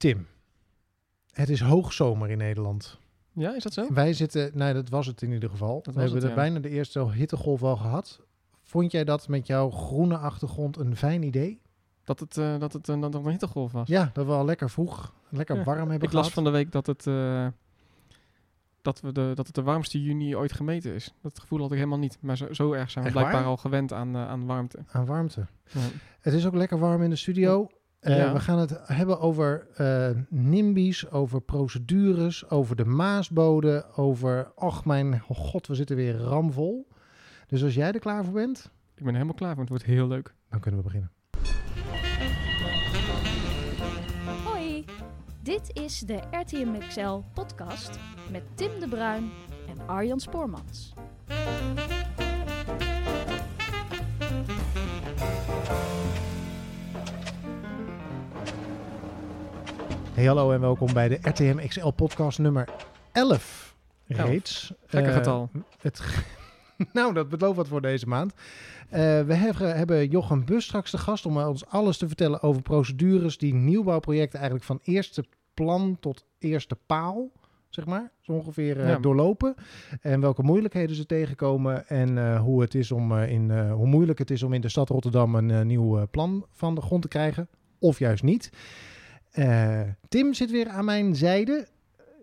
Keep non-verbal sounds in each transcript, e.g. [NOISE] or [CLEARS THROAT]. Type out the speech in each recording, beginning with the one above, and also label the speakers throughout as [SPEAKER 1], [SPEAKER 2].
[SPEAKER 1] Tim, het is hoogzomer in Nederland.
[SPEAKER 2] Ja, is dat zo?
[SPEAKER 1] Wij zitten, nee, dat was het in ieder geval. We hebben
[SPEAKER 2] het,
[SPEAKER 1] er
[SPEAKER 2] ja.
[SPEAKER 1] bijna de eerste hittegolf al gehad. Vond jij dat met jouw groene achtergrond een fijn idee?
[SPEAKER 2] Dat het, eh, dat het, eh, dat het een hittegolf was.
[SPEAKER 1] Ja, dat we al lekker vroeg, lekker
[SPEAKER 2] Ja.
[SPEAKER 1] warm hebben
[SPEAKER 2] Ik las
[SPEAKER 1] gehad.
[SPEAKER 2] van de week dat het, eh, dat, we de, dat het de warmste juni ooit gemeten is. Dat gevoel had ik helemaal niet. Maar zo, zo erg zijn we
[SPEAKER 1] Echt
[SPEAKER 2] blijkbaar
[SPEAKER 1] waar?
[SPEAKER 2] al gewend aan, aan warmte.
[SPEAKER 1] Aan warmte.
[SPEAKER 2] Ja.
[SPEAKER 1] Het is ook lekker warm in de studio. Eh,
[SPEAKER 2] Ja.
[SPEAKER 1] We gaan het hebben over eh NIMBY's, over procedures, over de Maasbode, over... Och mijn god, we zitten weer ramvol. Dus als jij er klaar voor bent,
[SPEAKER 2] Ik ben er helemaal klaar voor. Het wordt heel leuk.
[SPEAKER 1] dan kunnen we beginnen.
[SPEAKER 3] Hoi, dit is de RTM XL podcast met Tim de Bruin en Arjan Spoormans.
[SPEAKER 1] Hey, hallo en welkom bij de RTM XL podcast nummer 11
[SPEAKER 2] Elf.
[SPEAKER 1] reeds.
[SPEAKER 2] Gekke
[SPEAKER 1] Eh,
[SPEAKER 2] getal.
[SPEAKER 1] Het, [LAUGHS] nou, dat belooft wat voor deze maand. Eh, we hebben, hebben Jochem Bus straks de gast om ons alles te vertellen over procedures die nieuwbouwprojecten eigenlijk van eerste plan tot eerste paal, zeg maar, zo ongeveer eh,
[SPEAKER 2] Ja.
[SPEAKER 1] doorlopen. En welke moeilijkheden ze tegenkomen en hoe, het is om, in, hoe moeilijk het is om in de stad Rotterdam een nieuw plan van de grond te krijgen, of juist niet. Eh, Tim zit weer aan mijn zijde.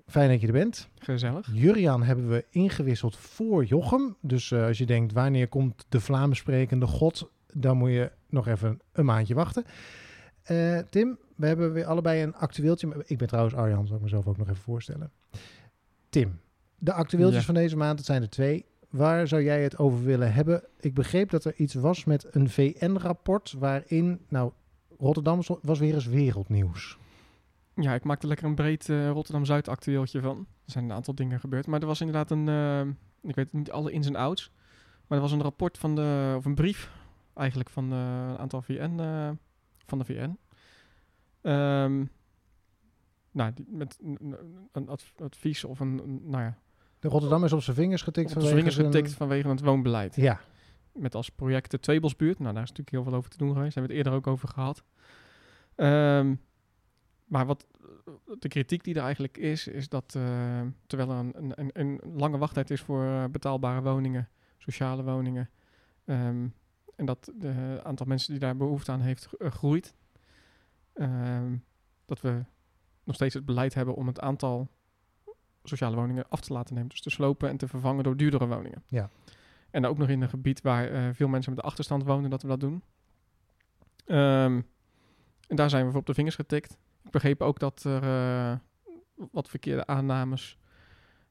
[SPEAKER 1] Fijn dat je er bent.
[SPEAKER 2] Gezellig.
[SPEAKER 1] Juriaan hebben we ingewisseld voor Jochem. Dus eh, als je denkt, wanneer komt de Vlaams sprekende god? Dan moet je nog even een maandje wachten. Eh, Tim, we hebben weer allebei een actueeltje. Ik ben trouwens Arjan, zal ik mezelf ook nog even voorstellen. Tim, de actueeltjes
[SPEAKER 2] Ja.
[SPEAKER 1] van deze maand, het zijn er twee. Waar zou jij het over willen hebben? Ik begreep dat er iets was met een VN-rapport waarin, nou, Rotterdam was weer eens wereldnieuws.
[SPEAKER 2] Ja, ik maakte lekker een breed eh, Rotterdam-Zuid actueeltje van. Er zijn een aantal dingen gebeurd. Maar er was inderdaad een, eh, ik weet niet alle ins en outs. Maar er was een rapport van de, of een brief eigenlijk van eh, een aantal VN, van de VN. Ehm, nou, die, met een, een- een adv- advies of een, nou ja,
[SPEAKER 1] De Rotterdam is op zijn vingers getikt.
[SPEAKER 2] op
[SPEAKER 1] vanwege
[SPEAKER 2] vingers
[SPEAKER 1] zijn-
[SPEAKER 2] getikt vanwege het woonbeleid.
[SPEAKER 1] Ja,
[SPEAKER 2] Met als project de Tweebelsbuurt. Nou, daar is natuurlijk heel veel over te doen geweest. Daar hebben we het eerder ook over gehad. Ehm, maar wat de kritiek die er eigenlijk is, is dat eh, terwijl er een, een, een, lange wachttijd is voor eh, betaalbare woningen, sociale woningen, ehm, en dat het aantal mensen die daar behoefte aan heeft eh, groeit, ehm, dat we nog steeds het beleid hebben om het aantal sociale woningen af te laten nemen. Dus te slopen en te vervangen door duurdere woningen.
[SPEAKER 1] Ja.
[SPEAKER 2] En ook nog in een gebied waar eh, veel mensen met de achterstand wonen, dat we dat doen. Ehm, en daar zijn we voor op de vingers getikt. Ik begreep ook dat er eh, wat verkeerde aannames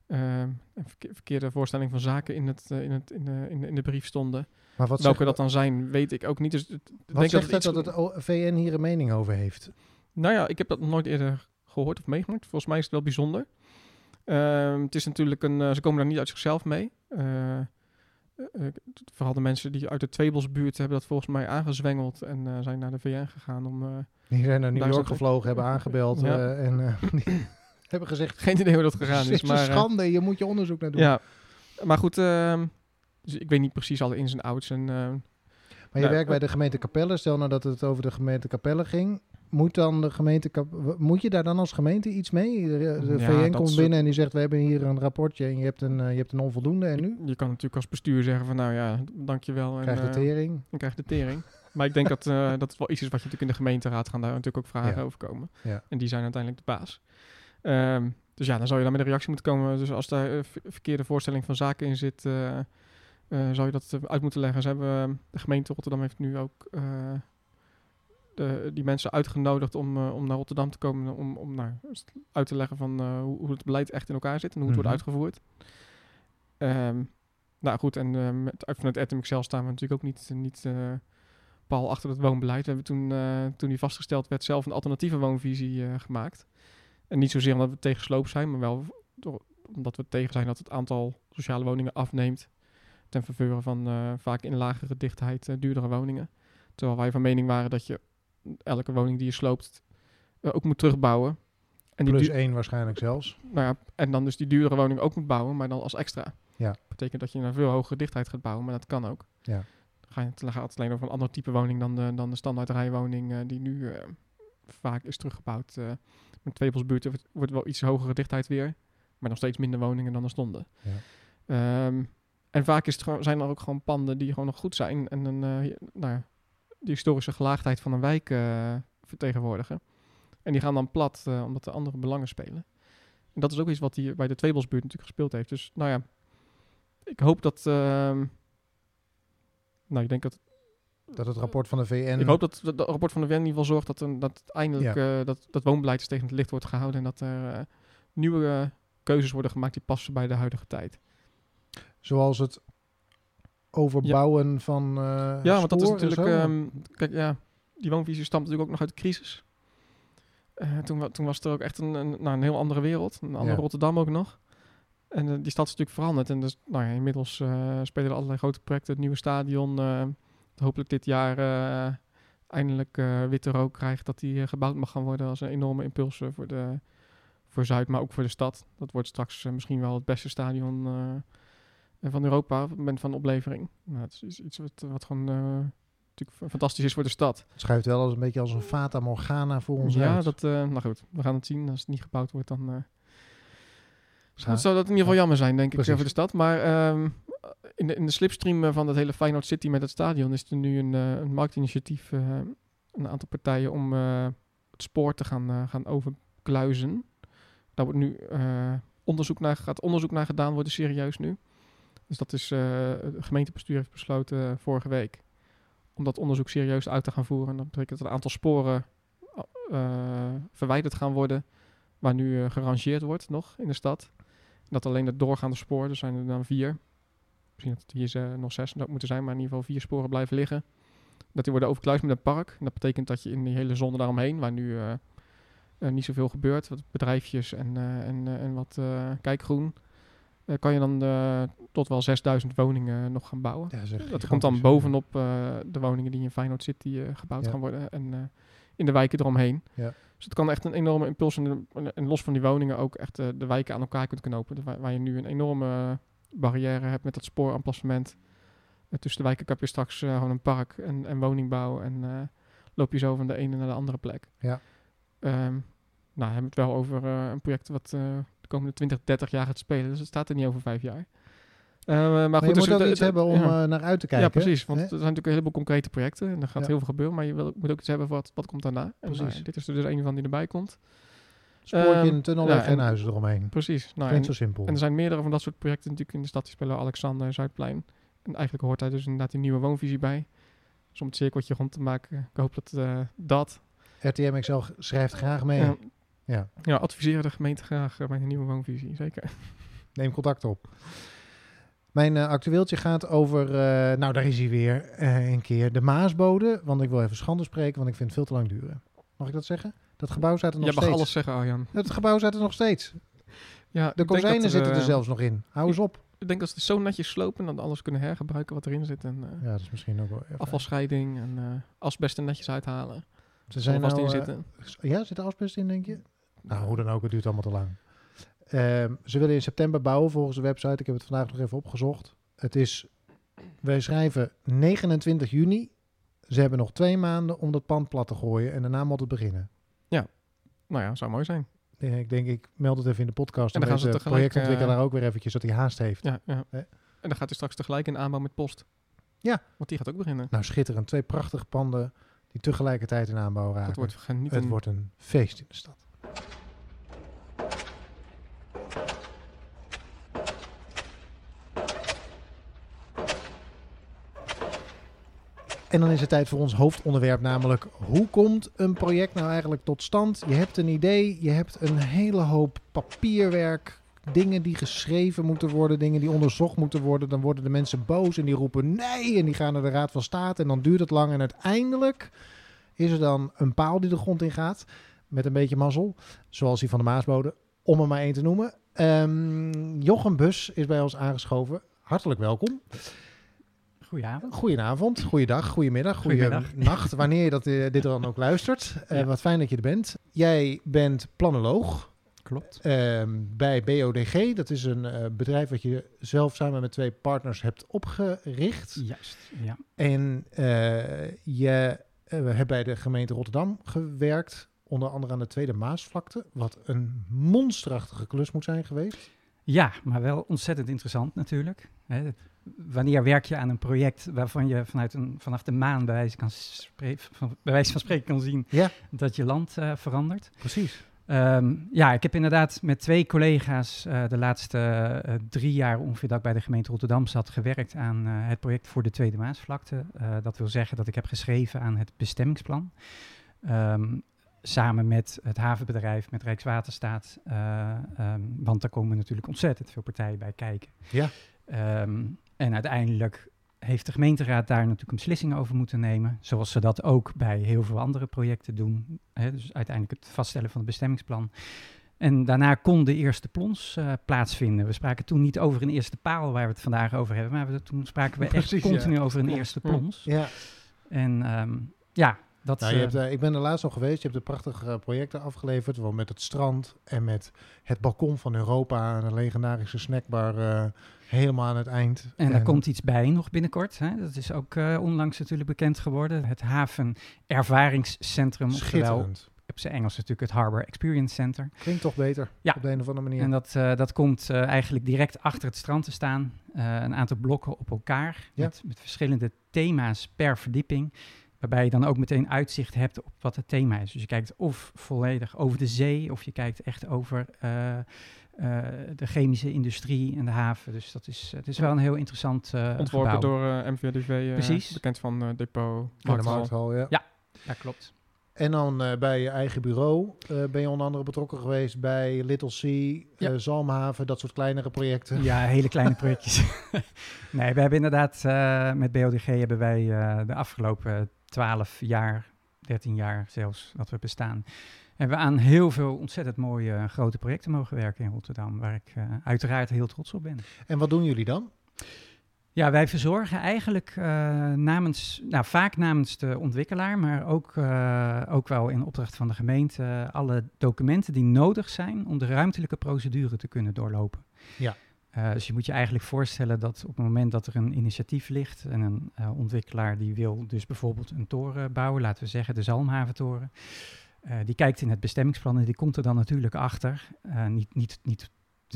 [SPEAKER 2] ehm, en verke- verkeerde voorstelling van zaken in, het, eh, in, het, in, de, in, de, in de brief stonden.
[SPEAKER 1] maar wat
[SPEAKER 2] Welke dat dan zijn, weet ik ook niet. Dus ik
[SPEAKER 1] wat
[SPEAKER 2] denk
[SPEAKER 1] zegt
[SPEAKER 2] dat
[SPEAKER 1] het dat het VN hier een mening over heeft?
[SPEAKER 2] nou ja, ik heb dat nooit eerder gehoord of meegemaakt. Volgens mij is het wel bijzonder. Ehm, het is natuurlijk een... ze komen daar niet uit zichzelf mee. Eh, eh, eh, vooral de mensen die uit de Tweebelsbuurt hebben dat volgens mij aangezwengeld en eh, zijn naar de VN gegaan om... eh,
[SPEAKER 1] Die zijn naar New York gevlogen, hebben aangebeld [LAUGHS]
[SPEAKER 2] Ja.
[SPEAKER 1] eh, en eh, [LAUGHS] die hebben gezegd...
[SPEAKER 2] geen idee hoe dat gegaan
[SPEAKER 1] Het
[SPEAKER 2] is,
[SPEAKER 1] is
[SPEAKER 2] maar... eh,
[SPEAKER 1] schande, je moet je onderzoek naar doen.
[SPEAKER 2] ja, maar goed... ehm, dus ik weet niet precies alle ins en outs en... eh,
[SPEAKER 1] Maar je
[SPEAKER 2] Nou,
[SPEAKER 1] werkt bij
[SPEAKER 2] eh,
[SPEAKER 1] de gemeente Capelle. Stel nou dat het over de gemeente Capelle ging. Moet, dan de gemeente moet je daar dan als gemeente iets mee? De, de
[SPEAKER 2] Ja,
[SPEAKER 1] VN komt binnen en die zegt... we hebben hier een rapportje en je hebt een, eh, je hebt een onvoldoende en nu?
[SPEAKER 2] je kan natuurlijk als bestuur zeggen van nou ja, dankjewel. En,
[SPEAKER 1] Krijg je
[SPEAKER 2] eh,
[SPEAKER 1] tering.
[SPEAKER 2] Dan krijg je de tering. [LAUGHS] maar ik denk dat, eh, dat het wel iets is wat je natuurlijk in de gemeenteraad gaan daar natuurlijk ook vragen
[SPEAKER 1] Ja.
[SPEAKER 2] over komen.
[SPEAKER 1] Ja.
[SPEAKER 2] En die zijn uiteindelijk de baas. Ehm, dus ja, dan zou je dan met een reactie moeten komen. Dus als daar ver- verkeerde voorstelling van zaken in zit, zou je dat uit moeten leggen. Ze hebben, de gemeente Rotterdam heeft nu ook de, die mensen uitgenodigd om, eh, om naar Rotterdam te komen. Om, om nou, uit te leggen van eh, hoe, hoe het beleid echt in elkaar zit en hoe het
[SPEAKER 1] Mhm.
[SPEAKER 2] wordt uitgevoerd. Ehm, nou goed, en eh, met, uit- vanuit RTMXL staan we natuurlijk ook niet, niet pal achter het woonbeleid. We hebben toen, toen die vastgesteld werd, zelf een alternatieve woonvisie gemaakt. En niet zozeer omdat we tegen sloop zijn, maar wel door, omdat we tegen zijn dat het aantal sociale woningen afneemt. Ten faveur van vaak in lagere dichtheid duurdere woningen. Terwijl wij van mening waren dat je elke woning die je sloopt eh, ook moet terugbouwen. En die
[SPEAKER 1] Plus één waarschijnlijk zelfs.
[SPEAKER 2] nou ja, en dan dus die duurdere woning ook moet bouwen, maar dan als extra.
[SPEAKER 1] Ja.
[SPEAKER 2] Betekent dat je een veel hogere dichtheid gaat bouwen, maar dat kan ook.
[SPEAKER 1] Ja.
[SPEAKER 2] Dan ga je, dan gaat het alleen over een ander type woning dan de, dan de standaard rijwoning eh, die nu eh, vaak is teruggebouwd. met Tweebosbuurt wordt, wordt wel iets hogere dichtheid weer. Maar nog steeds minder woningen dan er stonden.
[SPEAKER 1] Ja.
[SPEAKER 2] Ehm, en vaak is het zijn er ook gewoon panden die gewoon nog goed zijn. En een, eh, hi- nou ja, de historische gelaagdheid van een wijk eh, vertegenwoordigen. En die gaan dan plat eh, omdat er andere belangen spelen. En dat is ook iets wat hier bij de Tweebosbuurt natuurlijk gespeeld heeft. Dus nou ja, ik hoop dat... ehm, nou, ik denk dat
[SPEAKER 1] Dat het rapport van de VN...
[SPEAKER 2] ik hoop dat het rapport van de WEN in ieder geval zorgt dat, een, dat eindelijk eh, dat, dat woonbeleid eens tegen het licht wordt gehouden. En dat er nieuwe keuzes worden gemaakt die passen bij de huidige tijd.
[SPEAKER 1] Zoals het overbouwen van eh
[SPEAKER 2] ja, want dat is natuurlijk... ehm, kijk, ja, die woonvisie stamt natuurlijk ook nog uit de crisis. Eh, toen, toen was er ook echt een, een, nou, een heel andere wereld. Een andere
[SPEAKER 1] Ja.
[SPEAKER 2] Rotterdam ook nog. En eh, die stad is natuurlijk veranderd. En dus, nou ja, inmiddels spelen er allerlei grote projecten. Het nieuwe stadion, hopelijk dit jaar eindelijk witte rook krijgt. Dat die gebouwd mag gaan worden als een enorme impuls voor, de, voor Zuid, maar ook voor de stad. Dat wordt straks misschien wel het beste stadion van Europa op het moment van oplevering. Nou, het is iets- wat, wat gewoon eh, natuurlijk fantastisch is voor de stad.
[SPEAKER 1] Het schuift wel als een beetje als een fata morgana voor ons
[SPEAKER 2] ja,
[SPEAKER 1] uit.
[SPEAKER 2] dat, eh, nou goed, we gaan het zien. Als het niet gebouwd wordt, dan eh,
[SPEAKER 1] Zou-
[SPEAKER 2] het zou dat in ieder geval jammer zijn, denk ik,
[SPEAKER 1] Precies.
[SPEAKER 2] voor de stad. Maar ehm, in, de, in de slipstream van het hele Feyenoord City met het stadion is er nu een, een marktinitiatief, eh, een aantal partijen om het spoor te gaan, gaan overkluizen. Daar wordt nu onderzoek naar, gaat onderzoek naar gedaan worden, serieus nu. Dus dat is, eh, het gemeentebestuur heeft besloten eh, vorige week om dat onderzoek serieus uit te gaan voeren. Dat betekent dat een aantal sporen eh, verwijderd gaan worden, waar nu gerangeerd wordt nog in de stad. Dat alleen het doorgaande spoor, er zijn er dan vier. Misschien dat hier nog zes dat moeten zijn, maar in ieder geval vier sporen blijven liggen. Dat die worden overkluist met een park. En dat betekent dat je in die hele zone daaromheen, waar nu eh, niet zoveel gebeurt, wat bedrijfjes en, en, en wat kijkgroen, eh, kan je dan tot wel 6000 woningen nog gaan bouwen.
[SPEAKER 1] Ja, zeg,
[SPEAKER 2] Dat komt dan bovenop eh, de woningen die in Feyenoord City eh, gebouwd
[SPEAKER 1] Ja.
[SPEAKER 2] gaan worden. En in de wijken eromheen.
[SPEAKER 1] Ja.
[SPEAKER 2] Dus het kan echt een enorme impuls. En, en los van die woningen ook echt de wijken aan elkaar kunt knopen. Waar, waar je nu een enorme barrière hebt met dat spooremplacement. Eh, tussen de wijken heb je straks gewoon een park en, en woningbouw. En loop je zo van de ene naar de andere plek.
[SPEAKER 1] Ja.
[SPEAKER 2] Ehm, nou, hebben we het wel over een project wat de komende 20, 30 jaar gaat spelen. Dus het staat er niet over vijf jaar. Eh, maar
[SPEAKER 1] Maar
[SPEAKER 2] goed,
[SPEAKER 1] je
[SPEAKER 2] dus
[SPEAKER 1] moet ook iets hebben om
[SPEAKER 2] ja.
[SPEAKER 1] eh, naar uit te kijken.
[SPEAKER 2] Ja, precies. Want
[SPEAKER 1] hè?
[SPEAKER 2] er zijn natuurlijk een heleboel concrete projecten. En er gaat
[SPEAKER 1] Ja.
[SPEAKER 2] heel veel gebeuren. Maar je wil, moet ook iets hebben wat, wat komt daarna. En
[SPEAKER 1] Precies.
[SPEAKER 2] nou ja, dit is er dus een van die erbij komt.
[SPEAKER 1] Spoortje
[SPEAKER 2] Ehm,
[SPEAKER 1] in een tunnel
[SPEAKER 2] ja,
[SPEAKER 1] en geen
[SPEAKER 2] en-
[SPEAKER 1] huizen eromheen.
[SPEAKER 2] Precies. Nou, en,
[SPEAKER 1] zo simpel.
[SPEAKER 2] en er zijn meerdere van dat soort projecten natuurlijk in de stad. Die spelen Alexander, Zuidplein. En eigenlijk hoort daar dus inderdaad die nieuwe woonvisie bij. Dus om het cirkeltje rond te maken. Ik hoop dat eh, dat...
[SPEAKER 1] RTM XL schrijft graag mee.
[SPEAKER 2] Ja.
[SPEAKER 1] Ja.
[SPEAKER 2] adviseren de gemeente graag eh, bij een nieuwe woonvisie. Zeker. [LAUGHS]
[SPEAKER 1] Neem contact op. Mijn eh, actueeltje gaat over, eh, nou daar is hij weer eh, een keer, de Maasbode. Want ik wil even schande spreken, want ik vind het veel te lang duren. Mag ik dat zeggen? Dat gebouw staat er nog
[SPEAKER 2] Je mag
[SPEAKER 1] steeds.
[SPEAKER 2] alles zeggen, Arjan.
[SPEAKER 1] Het gebouw staat er nog steeds.
[SPEAKER 2] Ja,
[SPEAKER 1] De kozijnen zitten er zelfs nog in. Hou eens op.
[SPEAKER 2] Ik denk dat ze het zo netjes slopen dat alles kunnen hergebruiken wat erin zit. En eh,
[SPEAKER 1] Ja, dat is misschien ook wel even...
[SPEAKER 2] afvalscheiding en eh asbest er netjes uithalen.
[SPEAKER 1] Ze
[SPEAKER 2] Zijn vast
[SPEAKER 1] nou,
[SPEAKER 2] in
[SPEAKER 1] eh,
[SPEAKER 2] zitten.
[SPEAKER 1] Ja, zit er asbest in, denk je? Nou, hoe dan ook, het duurt allemaal te lang. Ehm, ze willen in september bouwen volgens de website. Ik heb het vandaag nog even opgezocht. Het is, wij schrijven 29 juni. Ze hebben nog twee maanden om dat pand plat te gooien en daarna moet het beginnen.
[SPEAKER 2] Nou ja, zou mooi zijn.
[SPEAKER 1] Eh, Ik denk, ik meld het even in de podcast.
[SPEAKER 2] En dan gaan ze
[SPEAKER 1] de
[SPEAKER 2] tegelijk,
[SPEAKER 1] projectontwikkelaar ook weer eventjes dat hij haast heeft.
[SPEAKER 2] Ja, ja. En dan gaat hij straks tegelijk in aanbouw met post.
[SPEAKER 1] Ja.
[SPEAKER 2] Want die gaat ook beginnen.
[SPEAKER 1] Nou, schitterend. Twee prachtige panden die tegelijkertijd in aanbouw raken.
[SPEAKER 2] Dat wordt genieten.
[SPEAKER 1] het wordt een feest in de stad. En dan is het tijd voor ons hoofdonderwerp, namelijk hoe komt een project nou eigenlijk tot stand? Je hebt een idee, je hebt een hele hoop papierwerk, dingen die geschreven moeten worden, dingen die onderzocht moeten worden. Dan worden de mensen boos en die roepen nee en die gaan naar de Raad van State en dan duurt het lang en uiteindelijk is er dan een paal die de grond in gaat met een beetje mazzel, zoals die van de Maasbode, om er maar één te noemen. Ehm, Jochem Bus is bij ons aangeschoven. Hartelijk welkom.
[SPEAKER 4] Goedenavond.
[SPEAKER 1] Goedenavond, goeiedag, goedemiddag,
[SPEAKER 4] Goedemiddag. [LAUGHS]
[SPEAKER 1] nacht, wanneer je dat, eh, dit dan ook luistert. Eh,
[SPEAKER 4] Ja.
[SPEAKER 1] Wat fijn dat je er bent. Jij bent planoloog
[SPEAKER 4] Klopt.
[SPEAKER 1] ehm, bij BODG. Dat is een eh, bedrijf wat je zelf samen met twee partners hebt opgericht.
[SPEAKER 4] Juist, ja.
[SPEAKER 1] En je hebt bij de gemeente Rotterdam gewerkt. onder andere aan de Tweede Maasvlakte, wat een monsterachtige klus moet zijn geweest.
[SPEAKER 4] Ja, maar wel ontzettend interessant natuurlijk. Hè. Wanneer werk je aan een project waarvan je vanuit een, vanaf de maan bij wijze, kan spre- van, bij wijze van spreken kan zien
[SPEAKER 1] Ja.
[SPEAKER 4] dat je land eh, verandert?
[SPEAKER 1] Precies.
[SPEAKER 4] Ehm, ja, ik heb inderdaad met twee collega's eh, de laatste eh, drie jaar ongeveer dat ik bij de gemeente Rotterdam zat gewerkt aan het project voor de Tweede Maasvlakte. Dat wil zeggen dat ik heb geschreven aan het bestemmingsplan. Ehm, samen met het havenbedrijf, met Rijkswaterstaat. eh, ehm, want daar komen natuurlijk ontzettend veel partijen bij kijken.
[SPEAKER 1] Ja.
[SPEAKER 4] En uiteindelijk heeft de gemeenteraad daar natuurlijk een beslissing over moeten nemen. Zoals ze dat ook bij heel veel andere projecten doen. Hè, dus uiteindelijk het vaststellen van het bestemmingsplan. En daarna kon de eerste plons eh, plaatsvinden. We spraken toen niet over een eerste paal waar we het vandaag over hebben. Maar we, toen spraken we echt [LAUGHS]
[SPEAKER 1] ja.
[SPEAKER 4] continu over een eerste
[SPEAKER 2] Hm.
[SPEAKER 4] plons.
[SPEAKER 1] Ja.
[SPEAKER 4] En ehm, ja, dat...
[SPEAKER 1] Nou, je
[SPEAKER 4] eh,
[SPEAKER 1] hebt, eh, ik ben er laatst nog geweest. Je hebt de prachtige eh, projecten afgeleverd. Wel met het strand en met het balkon van Europa. Een legendarische snackbar helemaal aan het eind.
[SPEAKER 4] En daar komt iets bij nog binnenkort. Hè? Dat is ook onlangs natuurlijk bekend geworden. Het Haven Ervaringscentrum. Oftewel
[SPEAKER 1] schitterend.
[SPEAKER 4] op zijn Engels natuurlijk het Harbor Experience Center.
[SPEAKER 1] Klinkt toch beter
[SPEAKER 4] Ja.
[SPEAKER 1] op de een of andere manier.
[SPEAKER 4] En dat, dat komt eigenlijk direct achter het strand te staan. Een aantal blokken op elkaar.
[SPEAKER 1] Ja.
[SPEAKER 4] Met, met verschillende thema's per verdieping. Waarbij je dan ook meteen uitzicht hebt op wat het thema is. Dus je kijkt of volledig over de zee. Of je kijkt echt over eh, eh, de chemische industrie en de haven. Dus dat is, het is wel een heel interessant eh
[SPEAKER 2] Ontworpen
[SPEAKER 4] gebouw.
[SPEAKER 2] door eh MVDV, eh,
[SPEAKER 4] Precies.
[SPEAKER 2] bekend van Depot.
[SPEAKER 1] De
[SPEAKER 2] Markthal.
[SPEAKER 1] Ja.
[SPEAKER 4] Ja. Ja, klopt.
[SPEAKER 1] En dan eh, bij je eigen bureau eh, ben je onder andere betrokken geweest bij Little Sea,
[SPEAKER 4] Ja.
[SPEAKER 1] eh, Zalmhaven, dat soort kleinere projecten.
[SPEAKER 4] Ja, hele kleine [LAUGHS] projectjes. [LAUGHS] nee, we hebben inderdaad eh, met BODG hebben wij eh, de afgelopen 12 jaar, 13 jaar zelfs, dat we bestaan, hebben we aan heel veel ontzettend mooie eh, grote projecten mogen werken in Rotterdam, waar ik eh, uiteraard heel trots op ben.
[SPEAKER 1] En wat doen jullie dan?
[SPEAKER 4] Ja, wij verzorgen eigenlijk eh, namens, nou vaak namens de ontwikkelaar, maar ook, ook wel in opdracht van de gemeente, alle documenten die nodig zijn om de ruimtelijke procedure te kunnen doorlopen.
[SPEAKER 1] Ja.
[SPEAKER 4] Eh, dus je moet je eigenlijk voorstellen dat op het moment dat er een initiatief ligt en een eh, ontwikkelaar die wil dus bijvoorbeeld een toren bouwen, laten we zeggen de Zalmhaventoren, eh, die kijkt in het bestemmingsplan en die komt er dan natuurlijk achter. Niet, niet, niet, [LAUGHS]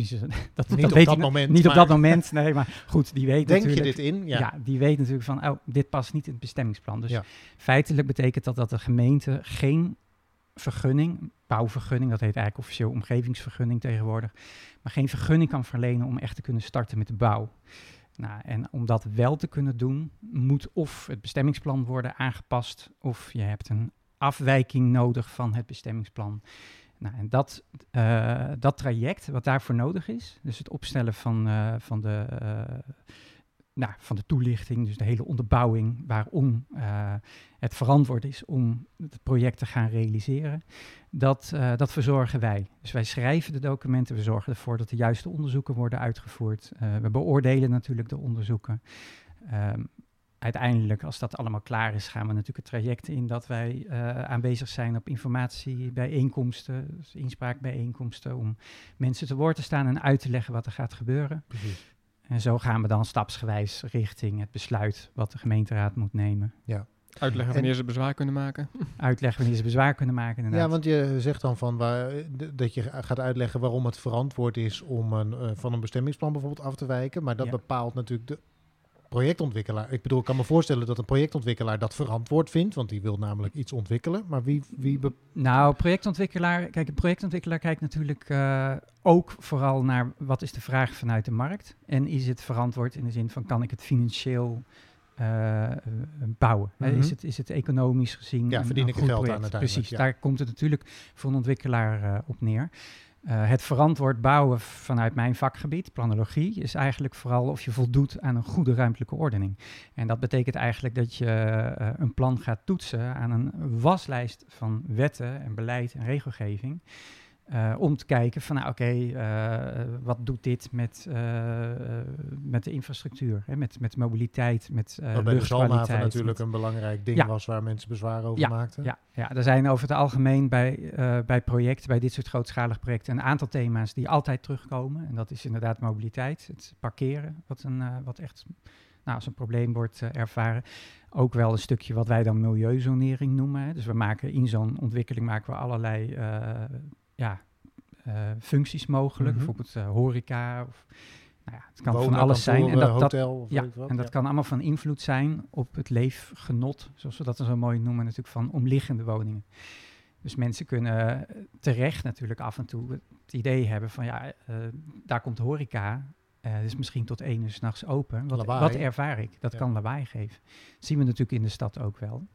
[SPEAKER 4] dat,
[SPEAKER 1] Niet
[SPEAKER 4] dat
[SPEAKER 1] op
[SPEAKER 4] weet
[SPEAKER 1] dat moment,
[SPEAKER 4] Niet op dat moment, nee, maar goed, die weet
[SPEAKER 1] Denk je
[SPEAKER 4] natuurlijk...
[SPEAKER 1] dit in? Ja.
[SPEAKER 4] Ja. die weet natuurlijk van, oh, dit past niet in het bestemmingsplan. Dus
[SPEAKER 1] Ja.
[SPEAKER 4] feitelijk betekent dat dat de gemeente geen vergunning, bouwvergunning, dat heet eigenlijk officieel omgevingsvergunning tegenwoordig, maar geen vergunning kan verlenen om echt te kunnen starten met de bouw. Nou, en om dat wel te kunnen doen, moet of het bestemmingsplan worden aangepast, of je hebt een afwijking nodig van het bestemmingsplan. Nou, en dat, eh, dat traject wat daarvoor nodig is, dus het opstellen van, eh, van, de, eh, nou, van de toelichting, dus de hele onderbouwing waarom eh, het verantwoord is om het project te gaan realiseren, dat, eh, dat verzorgen wij. Dus wij schrijven de documenten, we zorgen ervoor dat de juiste onderzoeken worden uitgevoerd. Eh, we beoordelen natuurlijk de onderzoeken. Ehm, uiteindelijk, als dat allemaal klaar is, gaan we natuurlijk het traject in dat wij aanwezig zijn op informatiebijeenkomsten, dus inspraakbijeenkomsten, om mensen te woord te staan en uit te leggen wat er gaat gebeuren.
[SPEAKER 1] Precies.
[SPEAKER 4] En zo gaan we dan stapsgewijs richting het besluit wat de gemeenteraad moet nemen.
[SPEAKER 2] Uitleggen
[SPEAKER 1] En-
[SPEAKER 2] wanneer ze bezwaar kunnen maken.
[SPEAKER 4] Uitleggen wanneer ze bezwaar kunnen maken. Inderdaad.
[SPEAKER 1] Ja, want je zegt dan van waar, dat je gaat uitleggen waarom het verantwoord is om een, eh, van een bestemmingsplan bijvoorbeeld af te wijken. Maar dat
[SPEAKER 4] Ja.
[SPEAKER 1] bepaalt natuurlijk de projectontwikkelaar. Ik bedoel, ik kan me voorstellen dat een projectontwikkelaar dat verantwoord vindt, want die wil namelijk iets ontwikkelen. Maar wie, wie be-
[SPEAKER 4] Nou, projectontwikkelaar, kijk, een projectontwikkelaar kijkt natuurlijk eh, ook vooral naar wat is de vraag vanuit de markt. En is het verantwoord in de zin van kan ik het financieel eh, eh, bouwen?
[SPEAKER 1] Mhm.
[SPEAKER 4] is, het, is het economisch gezien?
[SPEAKER 1] Ja, verdien ik geld aan uiteindelijk,
[SPEAKER 4] Precies,
[SPEAKER 1] ja.
[SPEAKER 4] daar komt het natuurlijk voor een ontwikkelaar op neer. Eh, het verantwoord bouwen vanuit mijn vakgebied, planologie, is eigenlijk vooral of je voldoet aan een goede ruimtelijke ordening. En dat betekent eigenlijk dat je eh, een plan gaat toetsen aan een waslijst van wetten en beleid en regelgeving. Eh, om te kijken van, nou oké, eh, wat doet dit met, eh, met de infrastructuur, hè? Met, met mobiliteit, met
[SPEAKER 1] wat bij de natuurlijk
[SPEAKER 4] met-
[SPEAKER 1] een belangrijk ding
[SPEAKER 4] Ja.
[SPEAKER 1] was waar mensen bezwaar over
[SPEAKER 4] Ja,
[SPEAKER 1] maakten.
[SPEAKER 4] ja, ja, er zijn over het algemeen bij, bij projecten, bij dit soort grootschalige projecten, een aantal thema's die altijd terugkomen. En dat is inderdaad mobiliteit, het parkeren, wat, een, wat echt nou, als een probleem wordt ervaren. Ook wel een stukje wat wij dan milieuzonering noemen. Hè. Dus we maken in zo'n ontwikkeling maken we allerlei ja, eh, functies mogelijk.
[SPEAKER 1] Mhm.
[SPEAKER 4] Bijvoorbeeld eh, horeca. Of, nou ja, het kan
[SPEAKER 1] Wonen,
[SPEAKER 4] van alles zijn. En dat, dat,
[SPEAKER 1] hotel, of
[SPEAKER 4] ja,
[SPEAKER 1] wat.
[SPEAKER 4] en dat
[SPEAKER 1] Ja.
[SPEAKER 4] kan allemaal van invloed zijn op het leefgenot, zoals we dat zo mooi noemen, natuurlijk van omliggende woningen. Dus mensen kunnen eh, terecht natuurlijk af en toe het idee hebben van ja, eh, daar komt horeca, eh het is misschien tot één uur s'nachts open. Wat, wat ervaar ik? Dat
[SPEAKER 1] Ja.
[SPEAKER 4] kan lawaai geven. Dat zien we natuurlijk in de stad ook wel.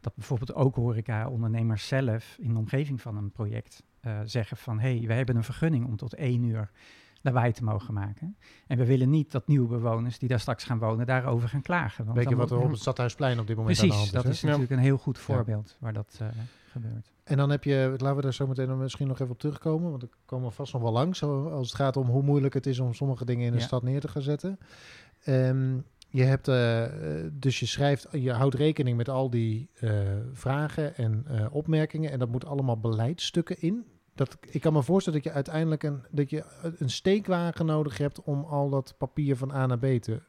[SPEAKER 4] Dat bijvoorbeeld ook horeca-ondernemers zelf in de omgeving van een project eh, zeggen van hé, hey, wij hebben een vergunning om tot één uur lawaai te mogen maken. En we willen niet dat nieuwe bewoners die daar straks gaan wonen daarover gaan klagen. Want
[SPEAKER 1] Weet je wat er op het Stadhuisplein op dit moment aan de
[SPEAKER 4] Precies,
[SPEAKER 1] hand is?
[SPEAKER 4] dat is natuurlijk een heel goed
[SPEAKER 1] Ja.
[SPEAKER 4] voorbeeld waar dat eh, gebeurt.
[SPEAKER 1] En dan heb je, laten we daar zo meteen dan misschien nog even op terugkomen, want er komen we vast nog wel langs zo, als het gaat om hoe moeilijk het is om sommige dingen in de
[SPEAKER 4] Ja.
[SPEAKER 1] stad neer te gaan zetten. Ehm, je hebt, eh, eh, dus je schrijft, je houdt rekening met al die eh, vragen en opmerkingen en dat moet allemaal beleidsstukken in. Dat, ik kan me voorstellen dat je uiteindelijk een, dat je een steekwagen nodig hebt om al dat papier van A naar B te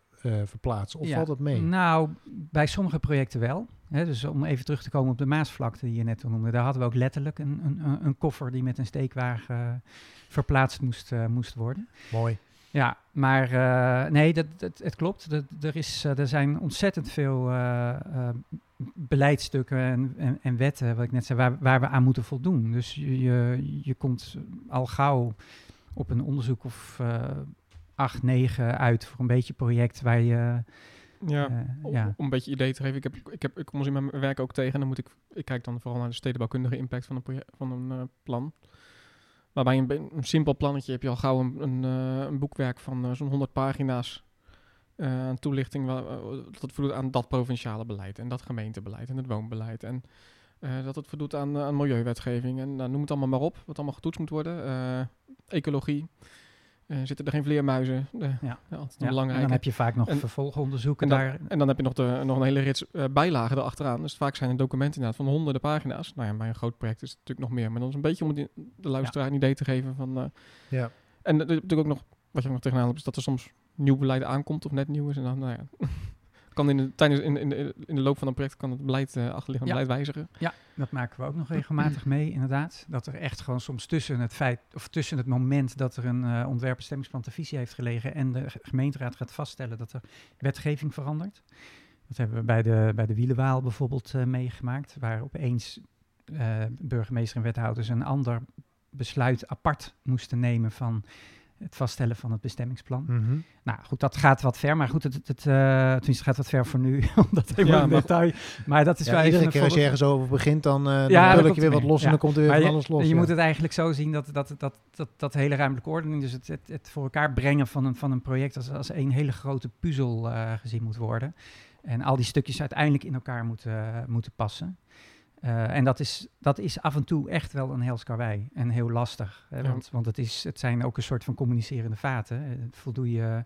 [SPEAKER 1] verplaatsen. Of
[SPEAKER 4] Ja.
[SPEAKER 1] valt dat mee?
[SPEAKER 4] Nou, bij sommige projecten wel. Dus om even terug te komen op de Maasvlakte die je net noemde. Daar hadden we ook letterlijk een, een, een- koffer die met een steekwagen verplaatst moest, moest worden.
[SPEAKER 1] Mooi.
[SPEAKER 4] Ja, maar eh, nee, dat, dat, het klopt. Dat, er, is, eh, er zijn ontzettend veel eh, beleidstukken en, en, en wetten, wat ik net zei, waar, waar we aan moeten voldoen. Dus je, je, je komt al gauw op een onderzoek of acht, negen uit voor een beetje project waar je...
[SPEAKER 2] Ja, om,
[SPEAKER 4] ja.
[SPEAKER 2] om een beetje idee te geven. Ik, heb, ik, heb, ik kom ze in mijn werk ook tegen. En dan moet ik, ik kijk dan vooral naar de stedenbouwkundige impact van een, van een eh, Waarbij een, simpel plannetje heb je al gauw een, een, eh, boekwerk van eh, zo'n 100 pagina's eh, aan toelichting. dat voldoet aan dat provinciale beleid en dat gemeentebeleid en het woonbeleid. En dat het voldoet aan, aan milieuwetgeving. En nou, noem het allemaal maar op, wat allemaal getoetst moet worden. Ecologie. Eh, zitten er geen vleermuizen?
[SPEAKER 4] Ja.
[SPEAKER 2] ja, altijd
[SPEAKER 4] en dan heb je vaak nog
[SPEAKER 2] En-
[SPEAKER 4] vervolgonderzoeken
[SPEAKER 2] En dan,
[SPEAKER 4] daar.
[SPEAKER 2] en dan heb je nog, de, nog een hele rits eh, bijlagen erachteraan. Dus vaak zijn er documenten inderdaad van honderden pagina's. Nou ja, bij een groot project is het natuurlijk nog meer. Maar dan is een beetje om die- de luisteraar een idee te geven van... eh,
[SPEAKER 1] Ja.
[SPEAKER 2] en natuurlijk ook nog, wat je ook nog tegenaan hebt, is dat er soms nieuw beleid aankomt of net nieuw is. En dan, nou ja, kan in de, tijdens, in, in, de, in de loop van een project kan het beleid, eh achterliggende
[SPEAKER 4] Ja.
[SPEAKER 2] beleid wijzigen.
[SPEAKER 4] Ja, dat maken we ook nog regelmatig mee, inderdaad. Dat er echt gewoon soms tussen het feit, of tussen het moment dat er een eh ontwerpbestemmingsplan te visie heeft gelegen en de ge- gemeenteraad gaat vaststellen dat er wetgeving verandert. Dat hebben we bij de, bij de Wielenwaal bijvoorbeeld eh, meegemaakt, waar opeens eh, burgemeester en wethouders een ander besluit apart moesten nemen van het vaststellen van het bestemmingsplan.
[SPEAKER 1] Mhm.
[SPEAKER 4] Nou goed, dat gaat wat ver, maar goed, het, het, eh, tenminste gaat wat ver voor nu, [LAUGHS] omdat helemaal
[SPEAKER 2] Ja,
[SPEAKER 4] in
[SPEAKER 2] maar-
[SPEAKER 4] detail. Maar dat is
[SPEAKER 1] Ja,
[SPEAKER 4] wel
[SPEAKER 1] iedere keer als je ergens over begint, dan, eh dan
[SPEAKER 4] Ja,
[SPEAKER 1] ik je weer
[SPEAKER 4] er
[SPEAKER 1] wat los en dan komt er weer
[SPEAKER 4] Maar
[SPEAKER 1] van
[SPEAKER 4] je,
[SPEAKER 1] alles los.
[SPEAKER 4] je moet het eigenlijk zo zien dat dat, dat, dat, dat hele ruimtelijke ordening, dus het, het, het voor elkaar brengen van een, van een project als, als één hele grote puzzel eh, gezien moet worden. En al die stukjes uiteindelijk in elkaar moeten, moeten passen. Eh, en dat is, dat is af en toe echt wel een heel skarwei en heel lastig. Hè,
[SPEAKER 2] Ja.
[SPEAKER 4] want want het, is, het zijn ook een soort van communicerende vaten. Eh, Voldoe je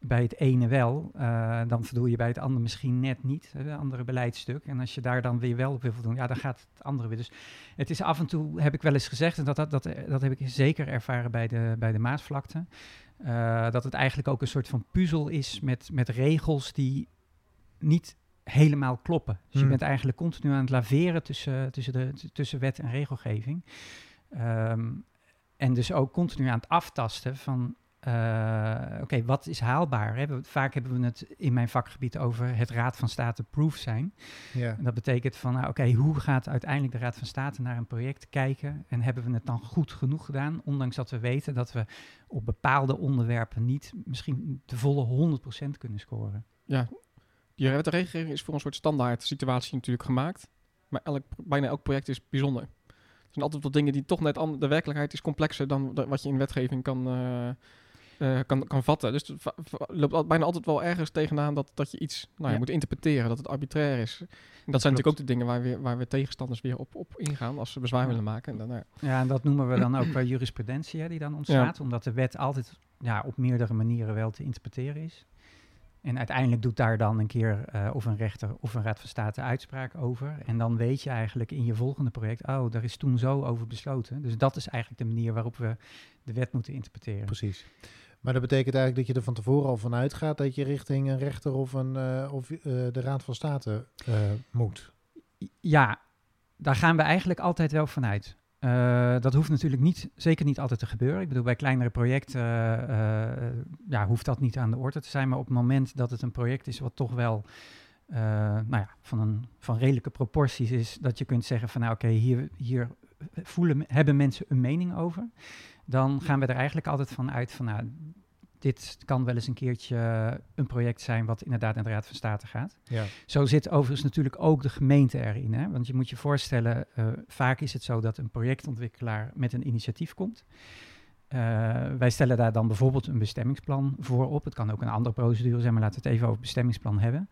[SPEAKER 4] bij het ene wel, eh, dan voldoe je bij het andere misschien net niet, hè, het andere beleidstuk. En als je daar dan weer wel op wil voldoen, ja, dan gaat het andere weer. Dus het is af en toe, heb ik wel eens gezegd, en dat, dat, dat, dat heb ik zeker ervaren bij de, bij de Maasvlakte, dat het eigenlijk ook een soort van puzzel is met, met regels die niet helemaal kloppen. Dus je
[SPEAKER 1] Hmm.
[SPEAKER 4] bent eigenlijk continu aan het laveren tussen, tussen, de, tussen wet en regelgeving. Ehm, en dus ook continu aan het aftasten van, eh, oké, wat is haalbaar? Hè? Vaak hebben we het in mijn vakgebied over het Raad van State proof zijn.
[SPEAKER 1] Ja.
[SPEAKER 4] En dat betekent van, nou, oké, hoe gaat uiteindelijk de Raad van State naar een project kijken? En hebben we het dan goed genoeg gedaan? Ondanks dat we weten dat we op bepaalde onderwerpen niet misschien de volle 100% kunnen scoren.
[SPEAKER 2] Ja, wet en regelgeving is voor een soort standaard situatie natuurlijk gemaakt. Maar elk, bijna elk project is bijzonder. Er zijn altijd wel dingen die toch net anders... De werkelijkheid is complexer dan de- wat je in wetgeving kan, eh, eh, kan, kan vatten. Dus het va- loopt al- bijna altijd wel ergens tegenaan dat, dat je iets nou, je moet interpreteren, dat het arbitrair is. En dat zijn natuurlijk ook de dingen waar, we, waar we tegenstanders weer op, op ingaan als ze bezwaar willen maken. En dan, nou ja.
[SPEAKER 4] Ja, en dat noemen we dan ook wel jurisprudentie hè, die dan ontstaat, omdat de wet altijd ja, op meerdere manieren wel te interpreteren is. En uiteindelijk doet daar dan een keer eh, of een rechter of een raad van state uitspraak over. En dan weet je eigenlijk in je volgende project, oh, daar is toen zo over besloten. Dus dat is eigenlijk de manier waarop we de wet moeten interpreteren.
[SPEAKER 1] Precies. Maar dat betekent eigenlijk dat je er van tevoren al van uitgaat dat je richting een rechter of, een, eh, of eh, de Raad van State moet.
[SPEAKER 4] Ja, daar gaan we eigenlijk altijd wel vanuit. Uh, dat hoeft natuurlijk niet, zeker niet altijd te gebeuren. Ik bedoel, bij kleinere projecten uh, ja, hoeft dat niet aan de orde te zijn. Maar op het moment dat het een project is wat toch wel nou ja, van, een, van redelijke proporties is, dat je kunt zeggen van nou oké, okay, hier, hier voelen, hebben mensen een mening over. Dan gaan we er eigenlijk altijd van uit van nou, dit kan wel eens een keertje een project zijn wat inderdaad in de Raad van State gaat.
[SPEAKER 1] Ja.
[SPEAKER 4] Zo zit overigens natuurlijk ook de gemeente erin. Hè? Want je moet je voorstellen, uh, vaak is het zo dat een projectontwikkelaar met een initiatief komt. Uh, wij stellen daar dan bijvoorbeeld een bestemmingsplan voor op. Het kan ook een andere procedure zijn, maar laten we het even over bestemmingsplan hebben.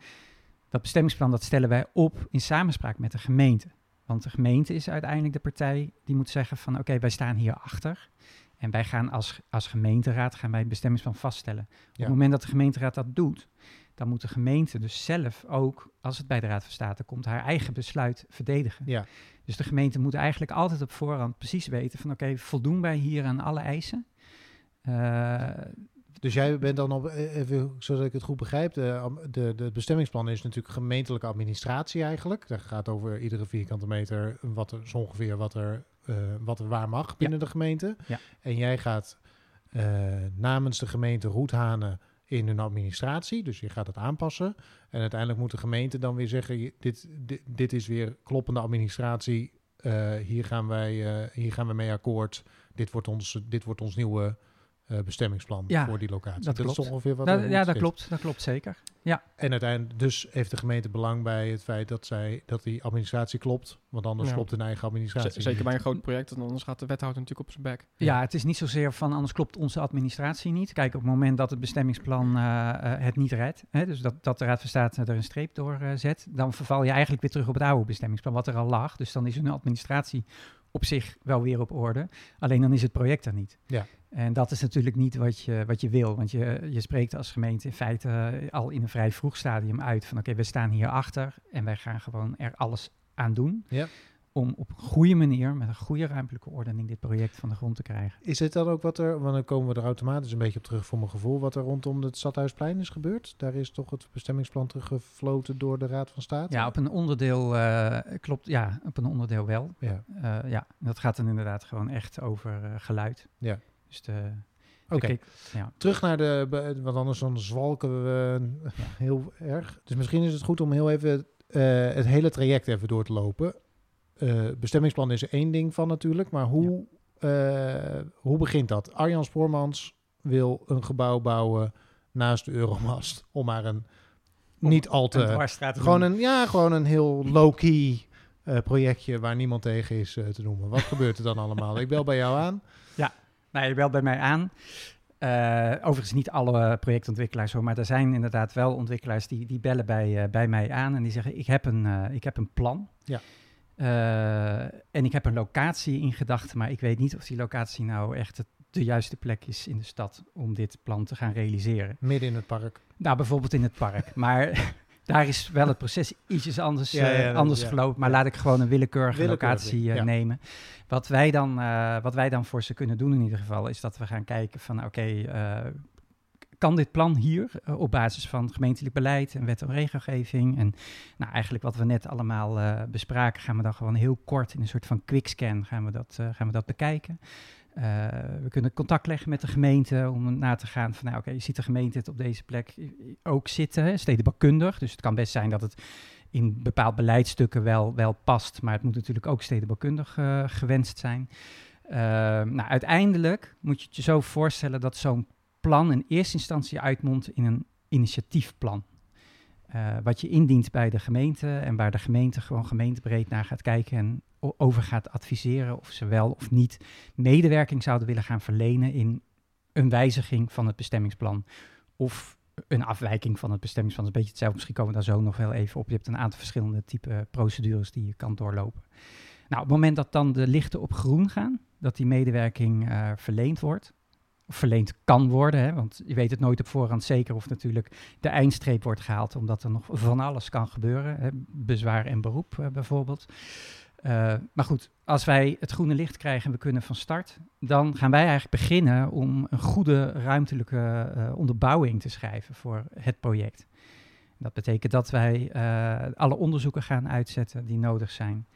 [SPEAKER 4] Dat bestemmingsplan dat stellen wij op in samenspraak met de gemeente. Want de gemeente is uiteindelijk de partij die moet zeggen van oké, wij staan hier achter. En wij gaan als, als gemeenteraad gaan wij het bestemmingsplan vaststellen. Ja. Op het moment dat de gemeenteraad dat doet, dan moet de gemeente dus zelf ook, als het bij de Raad van State komt, haar eigen besluit verdedigen.
[SPEAKER 1] Ja.
[SPEAKER 4] Dus de gemeente moet eigenlijk altijd op voorhand precies weten van oké, okay, voldoen wij hier aan alle eisen? Uh,
[SPEAKER 1] dus jij bent dan op, even zodat ik het goed begrijp, de, de, de bestemmingsplan is natuurlijk gemeentelijke administratie eigenlijk. Dat gaat over iedere vierkante meter wat er, zo ongeveer wat er, uh, wat waar mag binnen
[SPEAKER 4] ja.
[SPEAKER 1] de gemeente.
[SPEAKER 4] Ja.
[SPEAKER 1] En jij gaat uh, namens de gemeente roethanen in hun administratie, dus je gaat het aanpassen. En uiteindelijk moet de gemeente dan weer zeggen, dit, dit, dit is weer kloppende administratie, uh, hier, gaan wij, hier gaan we mee akkoord. Dit wordt ons, dit wordt ons nieuwe uh, bestemmingsplan
[SPEAKER 4] ja,
[SPEAKER 1] voor die locatie.
[SPEAKER 4] Dat,
[SPEAKER 1] dat
[SPEAKER 4] klopt.
[SPEAKER 1] is ongeveer wat
[SPEAKER 4] dat, Ja, dat
[SPEAKER 1] zit.
[SPEAKER 4] klopt. Dat klopt zeker. Ja.
[SPEAKER 1] En uiteindelijk, dus heeft de gemeente belang bij het feit dat, zij, dat die administratie klopt. Want anders
[SPEAKER 2] Ja.
[SPEAKER 1] klopt hun eigen administratie.
[SPEAKER 2] Z- zeker
[SPEAKER 1] niet.
[SPEAKER 2] bij een groot project, want anders gaat de wethouder natuurlijk op zijn bek.
[SPEAKER 4] Ja, het is niet zozeer van anders klopt onze administratie niet. Kijk, op het moment dat het bestemmingsplan eh, eh, het niet redt, hè, dus dat, dat de Raad van State er een streep door eh, zet, dan verval je eigenlijk weer terug op het oude bestemmingsplan, wat er al lag. Dus dan is hun administratie op zich wel weer op orde. Alleen dan is het project er niet.
[SPEAKER 1] Ja.
[SPEAKER 4] En dat is natuurlijk niet wat je, wat je wil. Want je, je spreekt als gemeente in feite eh, al in een vrij vroeg stadium uit van oké, we staan hier achter en wij gaan gewoon er alles aan doen.
[SPEAKER 1] Ja.
[SPEAKER 4] Om op een goede manier, met een goede ruimtelijke ordening, dit project van de grond te krijgen.
[SPEAKER 1] Is dit dan ook wat er, want dan komen we er automatisch een beetje op terug voor mijn gevoel, wat er rondom het Stadhuisplein is gebeurd? Daar is toch het bestemmingsplan teruggefloten door de Raad van State?
[SPEAKER 4] Ja, op een onderdeel eh, klopt. Ja, op een onderdeel wel.
[SPEAKER 1] Ja.
[SPEAKER 4] Eh, ja, dat gaat dan inderdaad gewoon echt over eh, geluid.
[SPEAKER 1] Ja.
[SPEAKER 4] Dus de.
[SPEAKER 1] Oké.
[SPEAKER 4] ja.
[SPEAKER 1] Terug naar de, want anders dan zwalken we heel erg. Dus misschien is het goed om heel even het hele traject even door te lopen. Eh, bestemmingsplan is er één ding van natuurlijk, maar hoe, eh, hoe begint dat? Arjan Spoormans wil een gebouw bouwen naast de Euromast, om maar een niet al
[SPEAKER 4] Een
[SPEAKER 1] te...
[SPEAKER 4] dwarsstraat
[SPEAKER 1] Gewoon een, ja, gewoon een heel low-key eh, projectje waar niemand tegen is te noemen. Wat gebeurt er dan allemaal? Ik bel bij jou aan. [LAUGHS]
[SPEAKER 4] Nou, je belt bij mij aan. Overigens niet alle projectontwikkelaars hoor, maar er zijn inderdaad wel ontwikkelaars die, die bellen bij, bij mij aan en die zeggen: Ik heb een, ik heb een plan.
[SPEAKER 1] Ja.
[SPEAKER 4] Eh, en ik heb een locatie in gedachten, maar ik weet niet of die locatie nou echt het, de juiste plek is in de stad om dit plan te gaan realiseren.
[SPEAKER 1] Midden in het park.
[SPEAKER 4] Nou, bijvoorbeeld in het park. [LAUGHS] Maar [LAUGHS] daar is wel het proces ietsjes anders,
[SPEAKER 1] Ja,
[SPEAKER 4] eh,
[SPEAKER 1] ja,
[SPEAKER 4] anders
[SPEAKER 1] ja.
[SPEAKER 4] verlopen. Maar laat ik gewoon een willekeurige
[SPEAKER 1] Willekeurig,
[SPEAKER 4] locatie eh, nemen. Wat wij, dan, wat wij dan voor ze kunnen doen in ieder geval... is dat we gaan kijken van oké... kan dit plan hier eh, op basis van gemeentelijk beleid en wet en regelgeving en nou, eigenlijk wat we net allemaal eh, bespraken, gaan we dan gewoon heel kort in een soort van quickscan gaan we dat, eh, gaan we dat bekijken. We kunnen contact leggen met de gemeente om na te gaan van, nou oké, je ziet de gemeente het op deze plek ook zitten, hè, stedenbouwkundig. Dus het kan best zijn dat het in bepaald beleidsstukken wel, wel past, maar het moet natuurlijk ook stedenbouwkundig gewenst zijn. Eh, nou, uiteindelijk moet je het je zo voorstellen dat zo'n plan in eerste instantie uitmondt in een initiatiefplan. Eh, wat je indient bij de gemeente en waar de gemeente gewoon gemeentebreed naar gaat kijken en over gaat adviseren of ze wel of niet medewerking zouden willen gaan verlenen in een wijziging van het bestemmingsplan of een afwijking van het bestemmingsplan. Dat is een beetje hetzelfde, misschien komen we daar zo nog wel even op. Je hebt een aantal verschillende type procedures die je kan doorlopen. Nou, op het moment dat dan de lichten op groen gaan, dat die medewerking eh, verleend wordt, verleend kan worden, hè, want je weet het nooit op voorhand zeker of natuurlijk de eindstreep wordt gehaald, omdat er nog van alles kan gebeuren, hè, bezwaar en beroep eh, bijvoorbeeld. Eh, maar goed, als wij het groene licht krijgen en we kunnen van start, dan gaan wij eigenlijk beginnen om een goede ruimtelijke eh, onderbouwing te schrijven voor het project. Dat betekent dat wij alle onderzoeken gaan uitzetten die nodig zijn.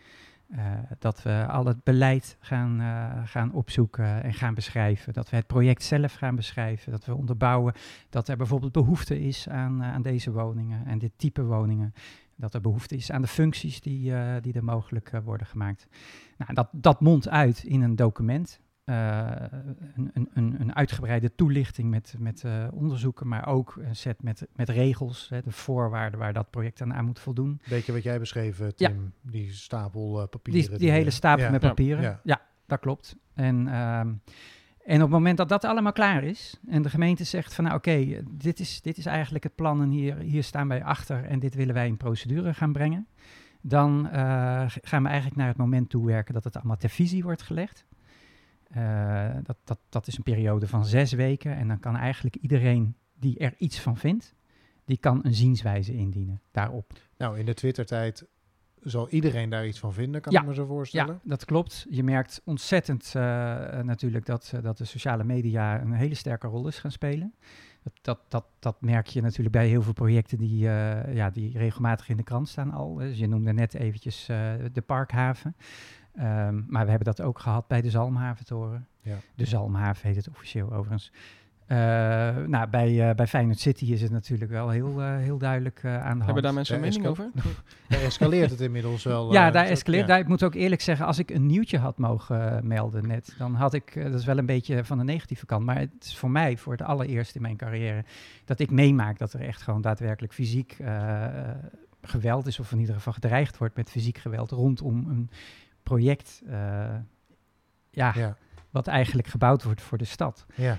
[SPEAKER 4] Uh, dat we al het beleid gaan, uh, gaan opzoeken en gaan beschrijven. Dat we het project zelf gaan beschrijven. Dat we onderbouwen dat er bijvoorbeeld behoefte is aan, uh, aan deze woningen en dit type woningen. Dat er behoefte is aan de functies die, die er mogelijk worden gemaakt. Nou, dat, dat mondt uit in een document. Een, een, een, uitgebreide toelichting met, met onderzoeken, maar ook een set met, met regels, hè, de voorwaarden waar dat project aan, aan moet voldoen.
[SPEAKER 1] Beetje wat jij beschreven, Tim, ja. die stapel papieren.
[SPEAKER 4] Die, die hele stapel ja. met papieren, ja. ja. dat klopt. En, um, en op het moment dat dat allemaal klaar is en de gemeente zegt van nou oké, okay, dit, is, dit is eigenlijk het plan en hier, hier staan wij achter en dit willen wij in procedure gaan brengen, dan uh, gaan we eigenlijk naar het moment toe werken dat het allemaal ter visie wordt gelegd. Uh, dat, dat, dat is een periode van zes weken en dan kan eigenlijk iedereen die er iets van vindt, die kan een zienswijze indienen daarop.
[SPEAKER 1] Nou, in de Twitter-tijd zal iedereen daar iets van vinden, kan ja, ik me zo voorstellen.
[SPEAKER 4] Ja, dat klopt. Je merkt ontzettend uh, natuurlijk dat, uh, dat de sociale media een hele sterke rol is gaan spelen. Dat, dat, dat, dat merk je natuurlijk bij heel veel projecten die, uh, ja, die regelmatig in de krant staan al. Dus je noemde net eventjes de Parkhaven. Um, maar we hebben dat ook gehad bij de Zalmhaventoren.
[SPEAKER 1] Ja.
[SPEAKER 4] De Zalmhaven heet het officieel overigens. Uh, nou, bij, uh, bij Feyenoord City is het natuurlijk wel heel, uh, heel duidelijk aan de hand.
[SPEAKER 2] Hebben daar mensen een mening over? [LAUGHS]
[SPEAKER 1] daar escaleert het inmiddels wel.
[SPEAKER 4] ja, daar escaleert. Ja. Daar, ik moet ook eerlijk zeggen, als ik een nieuwtje had mogen melden net, dan had ik, dat is wel een beetje van de negatieve kant, maar het is voor mij, voor het allereerst in mijn carrière, dat ik meemaak dat er echt gewoon daadwerkelijk fysiek geweld is, of in ieder geval gedreigd wordt met fysiek geweld rondom een project, ja,
[SPEAKER 1] ja,
[SPEAKER 4] wat eigenlijk gebouwd wordt voor de stad.
[SPEAKER 1] Ja.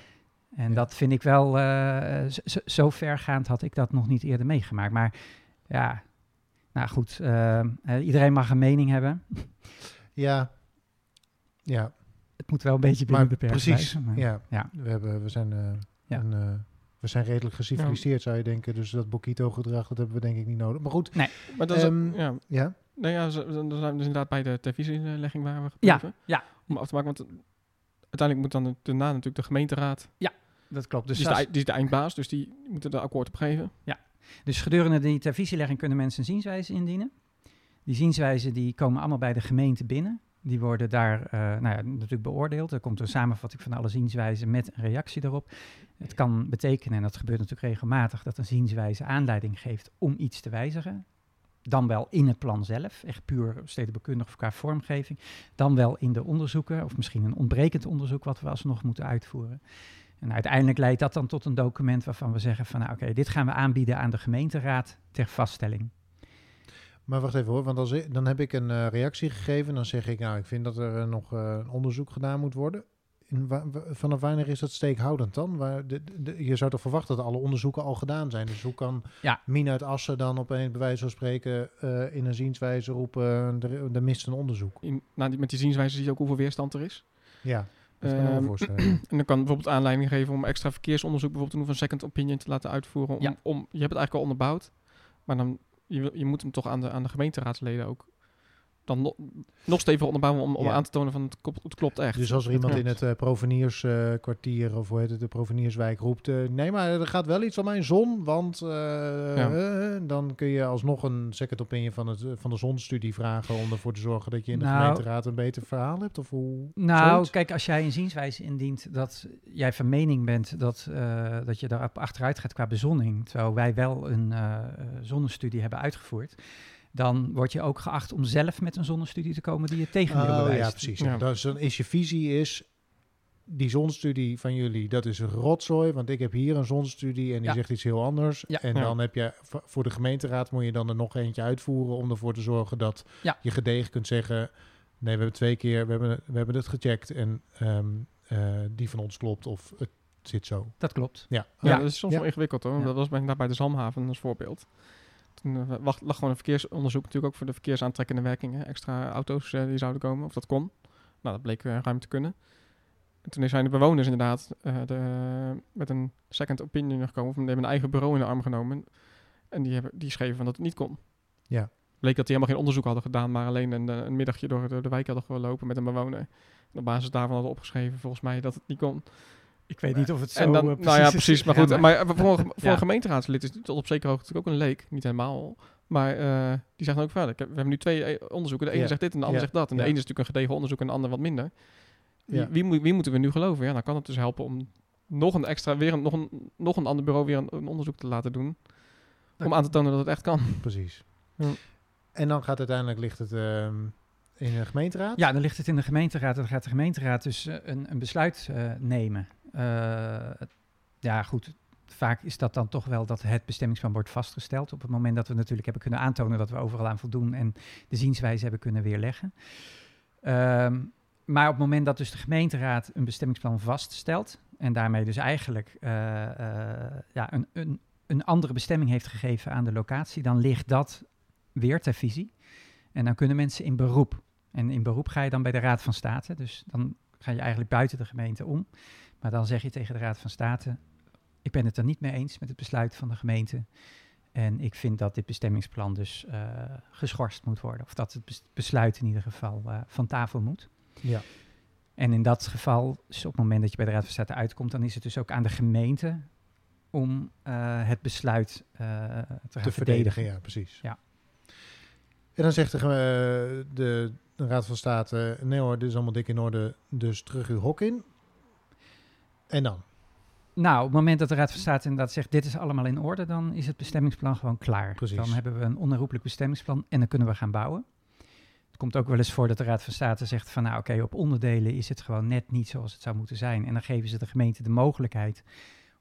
[SPEAKER 4] En
[SPEAKER 1] Ja.
[SPEAKER 4] dat vind ik wel, eh, zo, zo vergaand had ik dat nog niet eerder meegemaakt. Maar ja, nou goed, eh, eh, iedereen mag een mening hebben. [LAUGHS]
[SPEAKER 1] Ja. Ja,
[SPEAKER 4] Het moet wel een beetje binnen
[SPEAKER 1] maar
[SPEAKER 4] de perk
[SPEAKER 1] precies.
[SPEAKER 4] blijven, maar-
[SPEAKER 1] Ja.
[SPEAKER 4] ja.
[SPEAKER 1] We, hebben, we, zijn, eh,
[SPEAKER 4] Ja.
[SPEAKER 1] een, eh, we zijn redelijk geciviliseerd, zou je denken. Dus dat Bokito-gedrag, dat hebben we denk ik niet nodig. Maar goed,
[SPEAKER 2] Maar dat is,
[SPEAKER 1] Ehm,
[SPEAKER 2] ja,
[SPEAKER 1] ja.
[SPEAKER 2] Nou ja, dan zijn we dus inderdaad bij de televisielegging waar we
[SPEAKER 4] Ja,
[SPEAKER 2] gebleven.
[SPEAKER 4] ja.
[SPEAKER 2] Om af te maken, want uiteindelijk moet dan daarna natuurlijk de gemeenteraad,
[SPEAKER 4] Dat klopt. Dus,
[SPEAKER 2] die, is de, die is de eindbaas, dus die moeten er akkoord op geven.
[SPEAKER 4] dus gedurende die televisielegging kunnen mensen een zienswijze indienen. Die zienswijzen die komen allemaal bij de gemeente binnen. Die worden daar eh, nou ja, natuurlijk beoordeeld. Er komt een samenvatting van alle zienswijzen met een reactie daarop. Het kan betekenen, en dat gebeurt natuurlijk regelmatig, dat een zienswijze aanleiding geeft om iets te wijzigen. Dan wel in het plan zelf, echt puur stedenbekundig of qua vormgeving. Dan wel in de onderzoeken, of misschien een ontbrekend onderzoek wat we alsnog moeten uitvoeren. En uiteindelijk leidt dat dan tot een document waarvan we zeggen van nou oké, dit gaan we aanbieden aan de gemeenteraad ter vaststelling.
[SPEAKER 1] Maar wacht even hoor, want als dan heb ik een eh, reactie gegeven. Dan zeg ik, nou, ik vind dat er eh, nog een onderzoek gedaan moet worden. In wa- vanaf wanneer is dat steekhoudend dan? Waar de, je zou toch verwachten dat alle onderzoeken al gedaan zijn? Dus hoe kan
[SPEAKER 4] Ja.
[SPEAKER 1] Mien uit Assen dan opeens bij wijze van spreken eh, in een zienswijze roepen, eh, er, er mist een onderzoek?
[SPEAKER 2] In, nou, met die zienswijze zie je ook hoeveel weerstand er is.
[SPEAKER 1] Ja, dat kan ik me wel voorstellen. [CLEARS THROAT]
[SPEAKER 2] En dan kan bijvoorbeeld aanleiding geven om extra verkeersonderzoek bijvoorbeeld te doen, of een second opinion te laten uitvoeren. Om,
[SPEAKER 4] Ja.
[SPEAKER 2] om, je hebt het eigenlijk al onderbouwd, maar dan, je, je moet hem toch aan de, aan de gemeenteraadsleden ook dan no- nog steviger onderbouwen om, om
[SPEAKER 1] Ja.
[SPEAKER 2] aan te tonen van het, klopt- het klopt echt.
[SPEAKER 1] Dus als er iemand in het eh Proveniersკwartier of hoe heet het, de Provenierswijk roept... eh, nee, maar er gaat wel iets van mijn zon, want eh, eh, dan kun je alsnog een second opinion van, het, van de zonstudie vragen... om ervoor te zorgen dat je in de
[SPEAKER 4] Nou.
[SPEAKER 1] gemeenteraad een beter verhaal hebt? Of hoe?
[SPEAKER 4] Nou,
[SPEAKER 1] zoiets?
[SPEAKER 4] kijk, als jij een zienswijze indient dat jij van mening bent dat, eh, dat je daarop achteruit gaat qua bezonning, terwijl wij wel een eh, eh, zonnestudie hebben uitgevoerd, dan word je ook geacht om zelf met een zonnestudie te komen die het tegendeel
[SPEAKER 1] Oh,
[SPEAKER 4] bewijst.
[SPEAKER 1] ja, precies.
[SPEAKER 2] Ja.
[SPEAKER 1] Dus dan is je visie is... Die zonstudie van jullie, dat is een rotzooi, want ik heb hier een zonstudie en die
[SPEAKER 4] Ja.
[SPEAKER 1] zegt iets heel anders.
[SPEAKER 4] Ja.
[SPEAKER 1] En
[SPEAKER 2] Ja.
[SPEAKER 1] dan heb je voor de gemeenteraad moet je dan er nog eentje uitvoeren om ervoor te zorgen dat
[SPEAKER 4] Ja.
[SPEAKER 1] je gedegen kunt zeggen: nee, we hebben twee keer, we hebben, we hebben het gecheckt en ehm, eh, die van ons klopt of het zit zo.
[SPEAKER 4] Dat klopt.
[SPEAKER 1] Ja,
[SPEAKER 2] Ja,
[SPEAKER 4] Ja.
[SPEAKER 2] dat is soms
[SPEAKER 1] Ja.
[SPEAKER 2] wel ingewikkeld hoor.
[SPEAKER 4] Ja.
[SPEAKER 2] Dat was bij, bij de Zalmhaven als voorbeeld. Toen eh, wacht, lag gewoon een verkeersonderzoek natuurlijk ook voor de verkeersaantrekkende werkingen. Extra auto's eh, die zouden komen, of dat kon. Nou, dat bleek eh, ruim te kunnen. En toen zijn de bewoners inderdaad de, met een second opinion gekomen. Of die hebben een eigen bureau in de arm genomen. En die, hebben, die schreven van dat het niet kon.
[SPEAKER 1] Ja.
[SPEAKER 2] bleek dat die helemaal geen onderzoek hadden gedaan, maar alleen een, een middagje door, de- de wijk hadden gelopen met een bewoner. En op basis daarvan hadden opgeschreven, volgens mij, dat het niet kon.
[SPEAKER 4] Ik weet niet of het zo
[SPEAKER 2] en dan,
[SPEAKER 4] eh,
[SPEAKER 2] nou ja,
[SPEAKER 4] is
[SPEAKER 2] precies. Maar goed, maar, voor, een, [LAUGHS] voor een gemeenteraadslid is het tot op zekere hoogte natuurlijk ook een leek. Niet helemaal. Maar eh, die zegt dan ook verder. We hebben nu twee eh, onderzoeken. De ene
[SPEAKER 1] Ja.
[SPEAKER 2] zegt dit en de ander
[SPEAKER 1] Ja.
[SPEAKER 2] zegt dat. En de
[SPEAKER 1] Ja.
[SPEAKER 2] ene is natuurlijk een gedegen onderzoek en de ander wat minder. Wie,
[SPEAKER 1] Ja.
[SPEAKER 2] wie, moet- wie moeten we nu geloven? Ja, dan kan het dus helpen om nog een extra, weer een, nog, een, nog een ander bureau weer een, een onderzoek te laten doen. Om aan te tonen dat het echt kan.
[SPEAKER 1] Precies.
[SPEAKER 2] Ja.
[SPEAKER 1] En dan gaat uiteindelijk ligt het ehm, in de gemeenteraad.
[SPEAKER 4] Ja, dan ligt het in de gemeenteraad. Dan gaat de gemeenteraad dus een, een besluit eh, nemen. Eh, ja, goed. Vaak is dat dan toch wel dat het bestemmingsplan wordt vastgesteld. Op het moment dat we natuurlijk hebben kunnen aantonen dat we overal aan voldoen en de zienswijze hebben kunnen weerleggen. Ehm, maar op het moment dat dus de gemeenteraad een bestemmingsplan vaststelt en daarmee dus eigenlijk eh, eh, ja, een, een, een andere bestemming heeft gegeven aan de locatie, dan ligt dat weer ter visie. En dan kunnen mensen in beroep. En in beroep ga je dan bij de Raad van State. Dus dan ga je eigenlijk buiten de gemeente om. Maar dan zeg je tegen de Raad van State: Ik ben het er niet mee eens met het besluit van de gemeente. En ik vind dat dit bestemmingsplan dus eh, geschorst moet worden. Of dat het bes- besluit in ieder geval eh, van tafel moet.
[SPEAKER 1] Ja.
[SPEAKER 4] En in dat geval, dus op het moment dat je bij de Raad van State uitkomt, dan is het dus ook aan de gemeente om eh, het besluit te
[SPEAKER 1] te
[SPEAKER 4] verdedigen.
[SPEAKER 1] verdedigen. Ja, precies.
[SPEAKER 4] Ja.
[SPEAKER 1] En dan zegt de, de Raad van State, nee hoor, dit is allemaal dik in orde, dus terug uw hok in. En dan?
[SPEAKER 4] Nou, op het moment dat de Raad van State inderdaad zegt, dit is allemaal in orde, dan is het bestemmingsplan gewoon klaar.
[SPEAKER 1] Precies.
[SPEAKER 4] Dan hebben we een onherroepelijk bestemmingsplan en dan kunnen we gaan bouwen. Het komt ook wel eens voor dat de Raad van State zegt van, nou oké, op onderdelen is het gewoon net niet zoals het zou moeten zijn. En dan geven ze de gemeente de mogelijkheid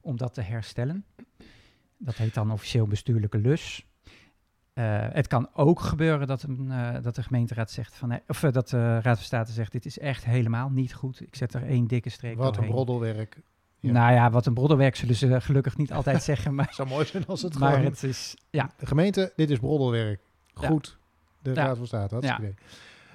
[SPEAKER 4] om dat te herstellen. Dat heet dan officieel bestuurlijke lus. Eh, het kan ook gebeuren dat, een, eh, dat de gemeenteraad zegt van, nee, of eh, dat de Raad van State zegt, dit is echt helemaal niet goed. Ik zet er één dikke streep
[SPEAKER 1] Wat een broddelwerk. Ja.
[SPEAKER 4] Nou ja, wat een broddelwerk zullen ze gelukkig niet altijd zeggen, maar,
[SPEAKER 1] Het [LAUGHS] zou mooi zijn als het
[SPEAKER 4] maar
[SPEAKER 1] gewoon...
[SPEAKER 4] het is, ja,
[SPEAKER 1] De gemeente, dit is broddelwerk.
[SPEAKER 4] Ja.
[SPEAKER 1] Goed. De. Raad van State, hartstikke idee.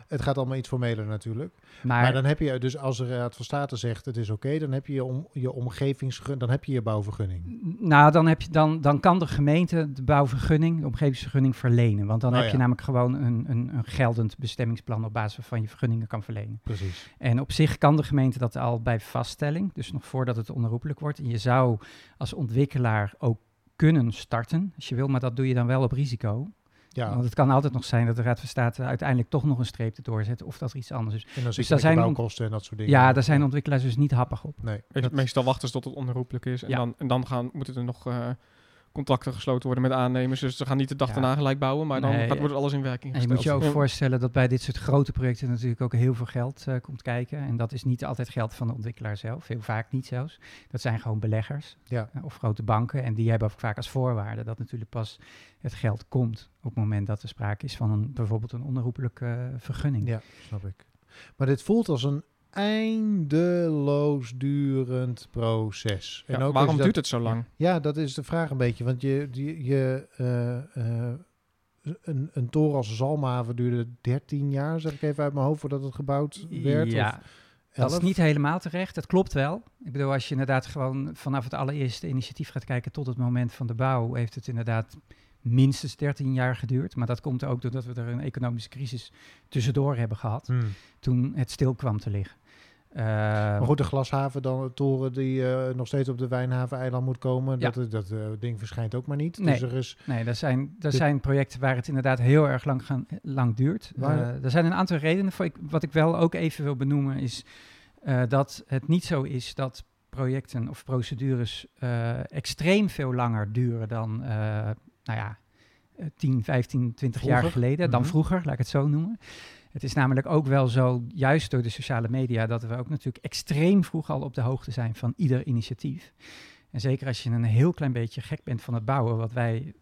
[SPEAKER 1] Het gaat allemaal iets formeler natuurlijk.
[SPEAKER 4] maar,
[SPEAKER 1] Maar dan heb je dus als de Raad van State zegt het is oké, dan heb je je, om, je omgevingsvergunning, dan heb je je bouwvergunning.
[SPEAKER 4] nou, dan, heb je, dan, dan kan de gemeente de bouwvergunning, de omgevingsvergunning verlenen. Want dan
[SPEAKER 1] Oh
[SPEAKER 4] heb
[SPEAKER 1] ja.
[SPEAKER 4] je namelijk gewoon een, een, een geldend bestemmingsplan op basis waarvan je vergunningen kan verlenen.
[SPEAKER 1] Precies.
[SPEAKER 4] En op zich kan de gemeente dat al bij vaststelling, dus nog voordat het onherroepelijk wordt. En je zou als ontwikkelaar ook kunnen starten, als je wil, maar dat doe je dan wel op risico.
[SPEAKER 1] Ja,
[SPEAKER 4] Want het kan altijd nog zijn dat de Raad van State uiteindelijk toch nog een streep erdoor zet of dat er iets anders is.
[SPEAKER 1] en dan je
[SPEAKER 4] daar zijn
[SPEAKER 1] bouwkosten en dat soort dingen.
[SPEAKER 4] Ja, daar zijn ontwikkelaars dus niet happig op.
[SPEAKER 1] Nee, dat-
[SPEAKER 2] meestal wachten ze tot het onherroepelijk is. En,
[SPEAKER 4] Ja.
[SPEAKER 2] dan, en dan gaan, moeten er nog eh, contracten gesloten worden met aannemers. Dus ze gaan niet de dag
[SPEAKER 4] Ja.
[SPEAKER 2] daarna gelijk bouwen, maar dan
[SPEAKER 4] Nee,
[SPEAKER 2] gaat, wordt alles in werking
[SPEAKER 4] En je
[SPEAKER 2] gesteld.
[SPEAKER 4] moet je ook
[SPEAKER 2] Ja.
[SPEAKER 4] voorstellen dat bij dit soort grote projecten natuurlijk ook heel veel geld eh, komt kijken. En dat is niet altijd geld van de ontwikkelaar zelf, heel vaak niet zelfs. Dat zijn gewoon beleggers
[SPEAKER 1] Ja.
[SPEAKER 4] eh, of grote banken. En die hebben ook vaak als voorwaarde dat natuurlijk pas het geld komt op het moment dat er sprake is van een, bijvoorbeeld een onherroepelijke eh, vergunning.
[SPEAKER 1] Ja, snap ik. Maar dit voelt als een eindeloos durend proces.
[SPEAKER 2] Ja,
[SPEAKER 1] ook
[SPEAKER 2] waarom
[SPEAKER 1] dat-
[SPEAKER 2] duurt het zo lang?
[SPEAKER 1] Ja, dat is de vraag een beetje. Want je, je, je eh, eh, een, een toren als Zalmhaven duurde 13 jaar, zeg ik even uit mijn hoofd, voordat het gebouwd werd.
[SPEAKER 4] Ja,
[SPEAKER 1] Of
[SPEAKER 4] dat is
[SPEAKER 1] 11?
[SPEAKER 4] niet helemaal terecht. Dat klopt wel. Ik bedoel, als je inderdaad gewoon vanaf het allereerste initiatief gaat kijken tot het moment van de bouw, heeft het inderdaad minstens 13 jaar geduurd. Maar dat komt ook doordat we er een economische crisis tussendoor hebben gehad,
[SPEAKER 1] Hmm.
[SPEAKER 4] toen het stil kwam te liggen. Eh,
[SPEAKER 1] Maar goed, de glashaven, dan de toren die eh, nog steeds op de Wijnhaven-eiland moet komen.
[SPEAKER 4] Ja.
[SPEAKER 1] Dat, dat eh, ding verschijnt ook maar niet.
[SPEAKER 4] Nee.
[SPEAKER 1] Dus er is...
[SPEAKER 4] Nee, er zijn,
[SPEAKER 1] Dit-
[SPEAKER 4] zijn projecten waar het inderdaad heel erg lang, gaan, lang duurt.
[SPEAKER 1] Waar-
[SPEAKER 4] Eh, er zijn een aantal redenen voor. Ik, wat ik wel ook even wil benoemen is eh, dat het niet zo is dat projecten of procedures eh, extreem veel langer duren dan, eh, nou ja, eh, 10, 15, 20 jaar geleden. Dan
[SPEAKER 1] Mhm.
[SPEAKER 4] vroeger, laat ik het zo noemen. Het is namelijk ook wel zo, juist door de sociale media, dat we ook natuurlijk extreem vroeg al op de hoogte zijn van ieder initiatief. En zeker als je een heel klein beetje gek bent van het bouwen, wat wij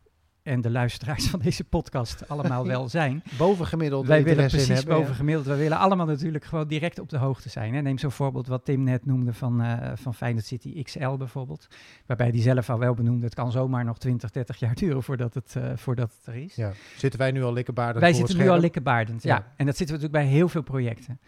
[SPEAKER 4] en de luisteraars van deze podcast allemaal [LAUGHS] wel zijn.
[SPEAKER 1] Bovengemiddeld
[SPEAKER 4] Wij willen precies
[SPEAKER 1] hebben, ja.
[SPEAKER 4] Wij willen allemaal natuurlijk gewoon direct op de hoogte zijn. Hè. Neem zo'n voorbeeld wat Tim net noemde van, eh van Feyenoord City XL bijvoorbeeld. Waarbij die zelf al wel benoemde, het kan zomaar nog 20, 30 jaar duren voordat het, eh, voordat het er is.
[SPEAKER 1] Ja. Zitten wij nu al likkerbaardig
[SPEAKER 4] Wij zitten nu al
[SPEAKER 1] scherm?
[SPEAKER 4] likkerbaardend, ja.
[SPEAKER 1] Ja.
[SPEAKER 4] En dat zitten we natuurlijk bij heel veel projecten.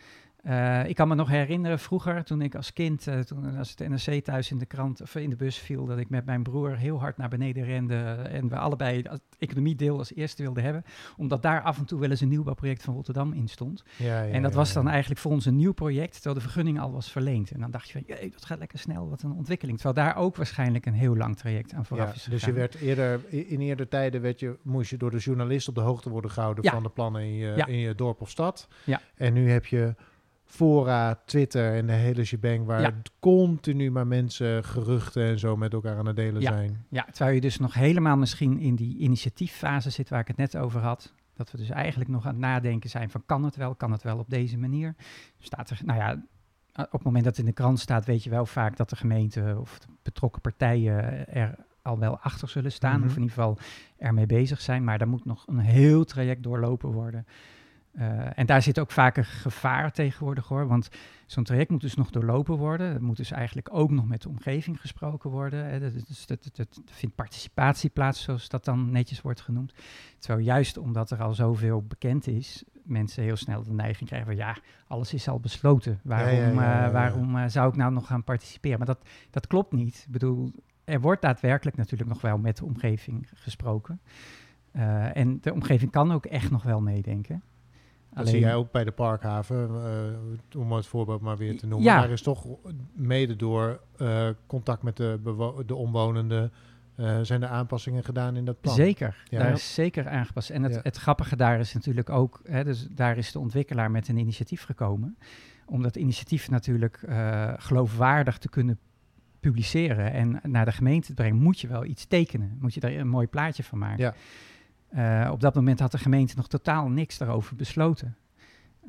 [SPEAKER 4] Eh, ik kan me nog herinneren vroeger, toen ik als kind, eh, toen als het NRC thuis in de krant of in de bus viel, dat ik met mijn broer heel hard naar beneden rende en we allebei het economiedeel als eerste wilden hebben, omdat daar af en toe wel eens een nieuwbouwproject van Rotterdam in stond.
[SPEAKER 1] Ja, ja,
[SPEAKER 4] en dat
[SPEAKER 1] ja,
[SPEAKER 4] was dan eigenlijk voor ons een nieuw project, terwijl de vergunning al was verleend. En dan dacht je van, jee, dat gaat lekker snel, wat een ontwikkeling. Terwijl daar ook waarschijnlijk een heel lang traject aan vooraf
[SPEAKER 1] Ja,
[SPEAKER 4] is
[SPEAKER 1] dus je
[SPEAKER 4] gegaan.
[SPEAKER 1] werd eerder, in eerder tijden werd je, moest je door de journalist op de hoogte worden gehouden van de plannen in je, in je dorp of stad.
[SPEAKER 4] Ja.
[SPEAKER 1] En nu heb je fora, Twitter en de hele shebang waar
[SPEAKER 4] Ja.
[SPEAKER 1] continu maar mensen geruchten en zo met elkaar aan het delen
[SPEAKER 4] Ja.
[SPEAKER 1] zijn.
[SPEAKER 4] Ja, terwijl je dus nog helemaal misschien in die initiatieffase zit waar ik het net over had. Dat we dus eigenlijk nog aan het nadenken zijn van kan het wel, kan het wel op deze manier. Staat er, nou ja, op het moment dat het in de krant staat, weet je wel vaak dat de gemeente of de betrokken partijen er al wel achter zullen staan.
[SPEAKER 1] Mhm.
[SPEAKER 4] Of in ieder geval ermee bezig zijn. Maar daar moet nog een heel traject doorlopen worden. Eh, en daar zit ook vaak een gevaar tegenwoordig hoor. Want zo'n traject moet dus nog doorlopen worden. Het moet dus eigenlijk ook nog met de omgeving gesproken worden. Hè. Dat, dat, dat, dat vindt participatie plaats, zoals dat dan netjes wordt genoemd. Terwijl juist omdat er al zoveel bekend is, mensen heel snel de neiging krijgen van ja, alles is al besloten. Waarom,
[SPEAKER 1] ja, ja, ja,
[SPEAKER 4] eh, waarom eh, zou ik nou nog gaan participeren? Maar dat, dat klopt niet. Ik bedoel, er wordt daadwerkelijk natuurlijk nog wel met de omgeving gesproken. En de omgeving kan ook echt nog wel meedenken.
[SPEAKER 1] Dat zie jij ook bij de Parkhaven, eh, om het voorbeeld maar weer te noemen.
[SPEAKER 4] Ja.
[SPEAKER 1] Daar is toch mede door eh, contact met de, de omwonenden eh, zijn er aanpassingen gedaan in dat plan.
[SPEAKER 4] Zeker,
[SPEAKER 1] Ja.
[SPEAKER 4] daar is zeker aangepast. En het,
[SPEAKER 1] Ja.
[SPEAKER 4] het grappige daar is natuurlijk ook, hè, dus daar is de ontwikkelaar met een initiatief gekomen. Om dat initiatief natuurlijk geloofwaardig te kunnen publiceren en naar de gemeente te brengen, moet je wel iets tekenen. Moet je daar een mooi plaatje van maken.
[SPEAKER 1] Ja.
[SPEAKER 4] Eh, op dat moment had de gemeente nog totaal niks daarover besloten.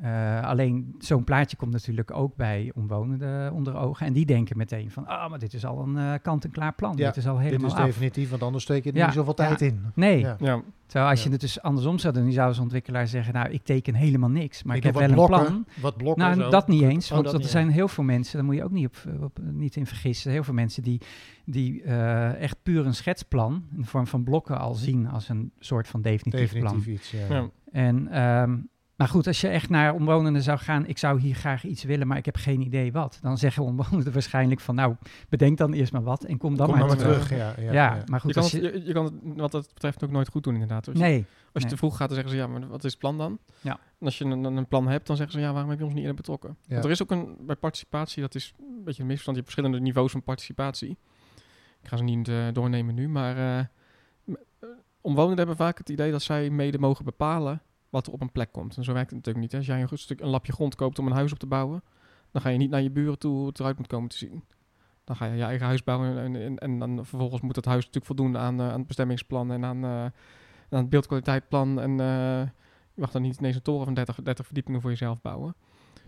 [SPEAKER 4] Eh, alleen zo'n plaatje komt natuurlijk ook bij omwonenden onder ogen. En die denken meteen van, ah, maar dit is al een eh, kant-en-klaar plan.
[SPEAKER 1] Ja,
[SPEAKER 4] dit is al
[SPEAKER 1] Dit
[SPEAKER 4] helemaal
[SPEAKER 1] is
[SPEAKER 4] af.
[SPEAKER 1] definitief, want anders steek je er
[SPEAKER 4] Ja,
[SPEAKER 1] niet zoveel
[SPEAKER 4] ja.
[SPEAKER 1] tijd in.
[SPEAKER 4] Nee,
[SPEAKER 1] Ja.
[SPEAKER 2] Ja,
[SPEAKER 4] Terwijl als
[SPEAKER 1] Ja.
[SPEAKER 4] je het dus andersom zou doen, dan zou zo'n ontwikkelaar zeggen, nou, ik teken helemaal niks, maar ik, heb wel een plan.
[SPEAKER 1] Wat blokken
[SPEAKER 4] Nou,
[SPEAKER 1] zo.
[SPEAKER 4] dat niet eens,
[SPEAKER 1] Oh,
[SPEAKER 4] want
[SPEAKER 1] dat
[SPEAKER 4] dat
[SPEAKER 1] niet
[SPEAKER 4] er zijn
[SPEAKER 1] eens.
[SPEAKER 4] heel veel mensen, daar moet je ook niet, op, op- niet in vergissen, heel veel mensen die, die eh, echt puur een schetsplan in de vorm van blokken al zien als een soort van definitief,
[SPEAKER 1] Definitief
[SPEAKER 4] plan.
[SPEAKER 1] iets, ja.
[SPEAKER 2] ja.
[SPEAKER 4] En, ehm, maar goed, als je echt naar omwonenden zou gaan, ik zou hier graag iets willen, maar ik heb geen idee wat. Dan zeggen omwonenden [LAUGHS] waarschijnlijk van, nou, bedenk dan eerst maar wat en kom dan
[SPEAKER 1] Kom
[SPEAKER 4] maar,
[SPEAKER 1] dan maar
[SPEAKER 4] terug.
[SPEAKER 1] terug. Ja, ja,
[SPEAKER 4] Ja,
[SPEAKER 1] ja.
[SPEAKER 4] maar goed,
[SPEAKER 2] je, kan
[SPEAKER 4] als
[SPEAKER 2] het,
[SPEAKER 4] je,
[SPEAKER 2] je, je kan het wat dat betreft ook nooit goed doen inderdaad. Als je,
[SPEAKER 4] nee,
[SPEAKER 2] als je te vroeg gaat, dan zeggen ze, ja, maar wat is het plan dan?
[SPEAKER 4] Ja.
[SPEAKER 2] En als je een, een plan hebt, dan zeggen ze, ja, waarom heb je ons niet eerder betrokken?
[SPEAKER 1] Ja.
[SPEAKER 2] Want er is ook een, bij participatie, dat is een beetje een misverstand, je hebt verschillende niveaus van participatie. Ik ga ze niet eh, doornemen nu, maar eh, eh, omwonenden hebben vaak het idee dat zij mede mogen bepalen wat er op een plek komt. En zo werkt het natuurlijk niet. Hè. Als jij een, stuk, een lapje grond koopt om een huis op te bouwen, dan ga je niet naar je buren toe hoe het eruit moet komen te zien. Dan ga je je eigen huis bouwen en, en, en dan vervolgens moet dat huis natuurlijk voldoen aan, eh, aan het bestemmingsplan en aan, eh, aan het beeldkwaliteitplan. En eh, je mag dan niet ineens een toren van 30, 30 verdiepingen voor jezelf bouwen.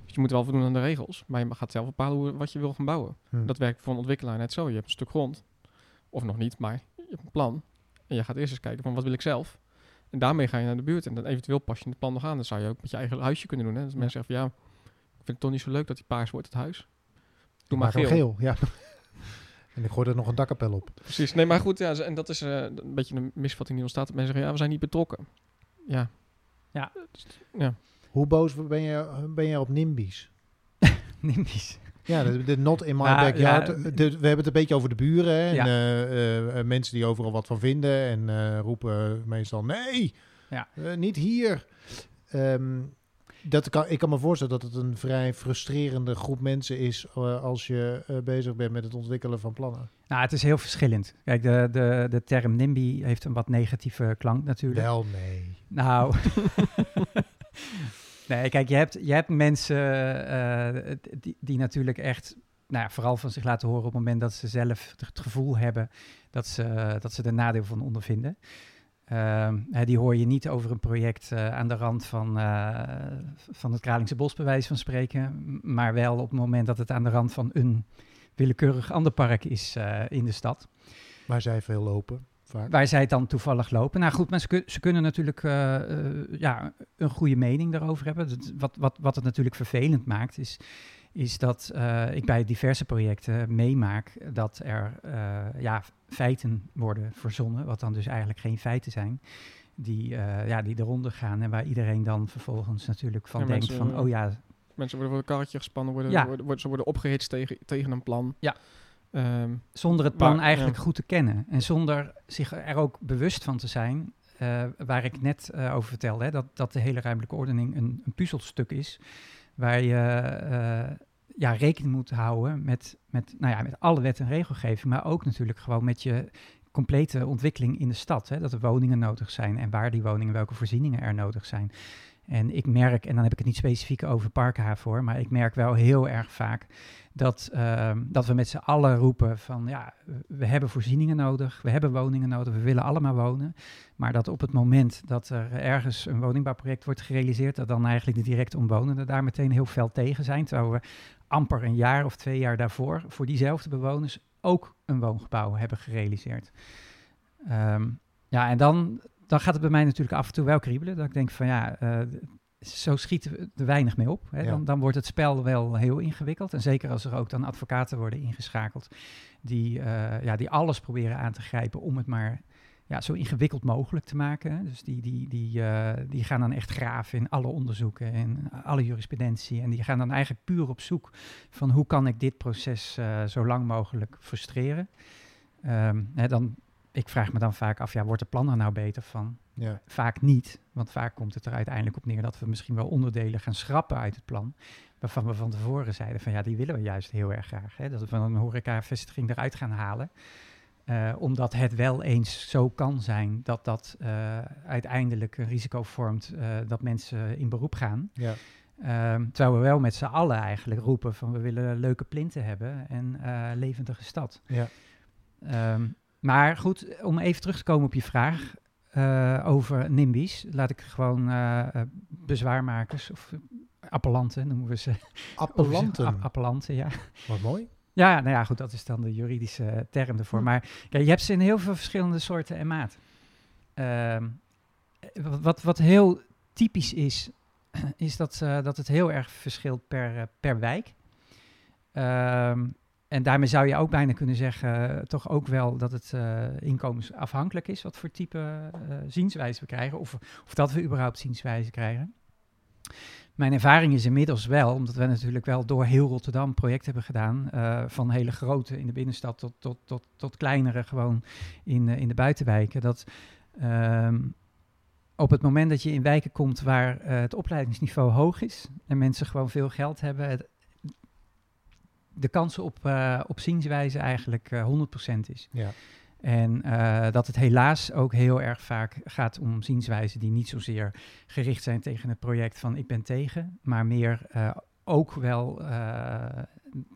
[SPEAKER 2] Dus je moet wel voldoen aan de regels, maar je gaat zelf bepalen hoe, wat je wil gaan bouwen.
[SPEAKER 1] Hm.
[SPEAKER 2] Dat werkt voor een ontwikkelaar net zo. Je hebt een stuk grond, of nog niet, maar je hebt een plan. En je gaat eerst eens kijken van wat wil ik zelf. En daarmee ga je naar de buurt en dan eventueel pas je het plan nog aan. Dan zou je ook met je eigen huisje kunnen doen. Hè? Dus
[SPEAKER 4] Ja.
[SPEAKER 2] mensen zeggen van ja, ik vind het toch niet zo leuk dat die paars wordt, het huis. Doe maar geel.
[SPEAKER 1] geel. Ja. [LAUGHS] en ik gooi er nog een dakkapel op.
[SPEAKER 2] Precies. Nee, maar goed, ja, en dat is eh, een beetje een misvatting die ontstaat. Dat mensen zeggen, ja, we zijn niet betrokken. Ja.
[SPEAKER 4] Ja.
[SPEAKER 2] Ja.
[SPEAKER 1] Hoe boos ben je, ben je op NIMBY's?
[SPEAKER 4] Nimbies. [LAUGHS]
[SPEAKER 1] Ja, de, not in my
[SPEAKER 4] Ja,
[SPEAKER 1] backyard.
[SPEAKER 4] ja.
[SPEAKER 1] De- we hebben het een beetje over de buren. Hè, en,
[SPEAKER 4] Ja.
[SPEAKER 1] eh, eh, mensen die overal wat van vinden. En eh, roepen meestal, nee,
[SPEAKER 4] Ja.
[SPEAKER 1] niet hier. Ehm, dat kan, ik kan me voorstellen dat het een vrij frustrerende groep mensen is... als je bezig bent met het ontwikkelen van plannen.
[SPEAKER 4] Nou, het is heel verschillend. Kijk, de, de, de term NIMBY heeft een wat negatieve klank natuurlijk.
[SPEAKER 1] Wel, nee.
[SPEAKER 4] Nou. [LAUGHS] nee, kijk, je hebt, je hebt mensen eh, die, die natuurlijk echt, nou ja, vooral van zich laten horen op het moment dat ze zelf het gevoel hebben dat ze, dat ze er nadeel van ondervinden. Hè, die hoor je niet over een project eh, aan de rand van, eh, van het Kralingse Bos, bij wijze van spreken. Maar wel op het moment dat het aan de rand van een willekeurig ander park is eh, in de stad.
[SPEAKER 1] Maar zij veel lopen, vaak.
[SPEAKER 4] Waar zij het dan toevallig lopen. Nou goed, maar ze, kun- ze kunnen natuurlijk eh, eh, ja, een goede mening daarover hebben. Dat- wat, wat, wat het natuurlijk vervelend maakt, is, is dat eh, ik bij diverse projecten meemaak dat er eh, ja, feiten worden verzonnen, wat dan dus eigenlijk geen feiten zijn. Die, eh, ja, die eronder gaan en waar iedereen dan vervolgens natuurlijk van
[SPEAKER 2] Ja,
[SPEAKER 4] denkt
[SPEAKER 2] mensen,
[SPEAKER 4] van, oh ja,
[SPEAKER 2] Mensen worden voor een karretje gespannen, worden,
[SPEAKER 4] Ja.
[SPEAKER 2] worden, worden- ze worden opgehitst tegen, tegen een plan.
[SPEAKER 4] Ja.
[SPEAKER 2] Ehm,
[SPEAKER 4] Zonder het plan
[SPEAKER 2] Maar,
[SPEAKER 4] eigenlijk
[SPEAKER 2] ja.
[SPEAKER 4] goed te kennen. En zonder zich er ook bewust van te zijn, eh, waar ik net eh, over vertelde, hè, dat, dat de hele ruimtelijke ordening een, een puzzelstuk is, waar je eh, ja, rekening moet houden met, met, nou ja, met alle wet en regelgeving, maar ook natuurlijk gewoon met je complete ontwikkeling in de stad. Hè, dat er woningen nodig zijn en waar die woningen, welke voorzieningen er nodig zijn. En ik merk, en dan heb ik het niet specifiek over Parkhaven hoor, maar ik merk wel heel erg vaak dat, ehm, dat we met z'n allen roepen van ja, we hebben voorzieningen nodig, we hebben woningen nodig, we willen allemaal wonen. Maar dat op het moment dat er ergens een woningbouwproject wordt gerealiseerd, dat dan eigenlijk de direct omwonenden daar meteen heel fel tegen zijn. Terwijl we amper een jaar of twee jaar daarvoor voor diezelfde bewoners ook een woongebouw hebben gerealiseerd. Ehm, ja, en dan, dan gaat het bij mij natuurlijk af en toe wel kriebelen. Dat ik denk van ja, eh, zo schieten we er weinig mee op. Hè.
[SPEAKER 1] Ja.
[SPEAKER 4] Dan, dan wordt het spel wel heel ingewikkeld. En zeker als er ook dan advocaten worden ingeschakeld die, eh, ja, die alles proberen aan te grijpen om het maar ja, zo ingewikkeld mogelijk te maken. Dus die, die, die, eh, die gaan dan echt graven in alle onderzoeken en alle jurisprudentie. En die gaan dan eigenlijk puur op zoek van hoe kan ik dit proces eh, zo lang mogelijk frustreren. Ehm, hè, dan, ik vraag me dan vaak af, ja, wordt de plan er nou beter van?
[SPEAKER 1] Ja.
[SPEAKER 4] Vaak niet, want vaak komt het er uiteindelijk op neer dat we misschien wel onderdelen gaan schrappen uit het plan. Waarvan we van tevoren zeiden van ja, die willen we juist heel erg graag. Hè? Dat we van een horecavestiging eruit gaan halen. Eh, omdat het wel eens zo kan zijn dat dat eh, uiteindelijk een risico vormt eh, dat mensen in beroep gaan.
[SPEAKER 1] Ja.
[SPEAKER 4] Ehm, terwijl we wel met z'n allen eigenlijk roepen van we willen leuke plinten hebben en levendige stad.
[SPEAKER 1] Ja.
[SPEAKER 4] Ehm, maar goed, om even terug te komen op je vraag eh, over NIMBY's. Laat ik gewoon eh, eh, bezwaarmakers of appellanten noemen we ze.
[SPEAKER 1] Appellanten.
[SPEAKER 4] App- appellanten, ja.
[SPEAKER 1] Wat mooi.
[SPEAKER 4] Ja, nou ja, goed, dat is dan de juridische term ervoor.
[SPEAKER 1] Hm.
[SPEAKER 4] Maar kijk, je hebt ze in heel veel verschillende soorten en maat. Ehm, wat, wat, heel typisch is, [CLEARS THROAT] is dat, dat het heel erg verschilt per, per wijk. Ehm, en daarmee zou je ook bijna kunnen zeggen, eh, toch ook wel dat het eh, inkomensafhankelijk is, wat voor type eh, zienswijze we krijgen, of, of dat we überhaupt zienswijze krijgen. Mijn ervaring is inmiddels wel, omdat we natuurlijk wel door heel Rotterdam projecten hebben gedaan, van hele grote in de binnenstad tot, tot, tot, tot kleinere gewoon in, in de buitenwijken, dat ehm, op het moment dat je in wijken komt waar het opleidingsniveau hoog is en mensen gewoon veel geld hebben, de kans op, eh op zienswijze eigenlijk eh 100% is.
[SPEAKER 1] Ja.
[SPEAKER 4] En eh, dat het helaas ook heel erg vaak gaat om zienswijzen die niet zozeer gericht zijn tegen het project van ik ben tegen, maar meer ook wel,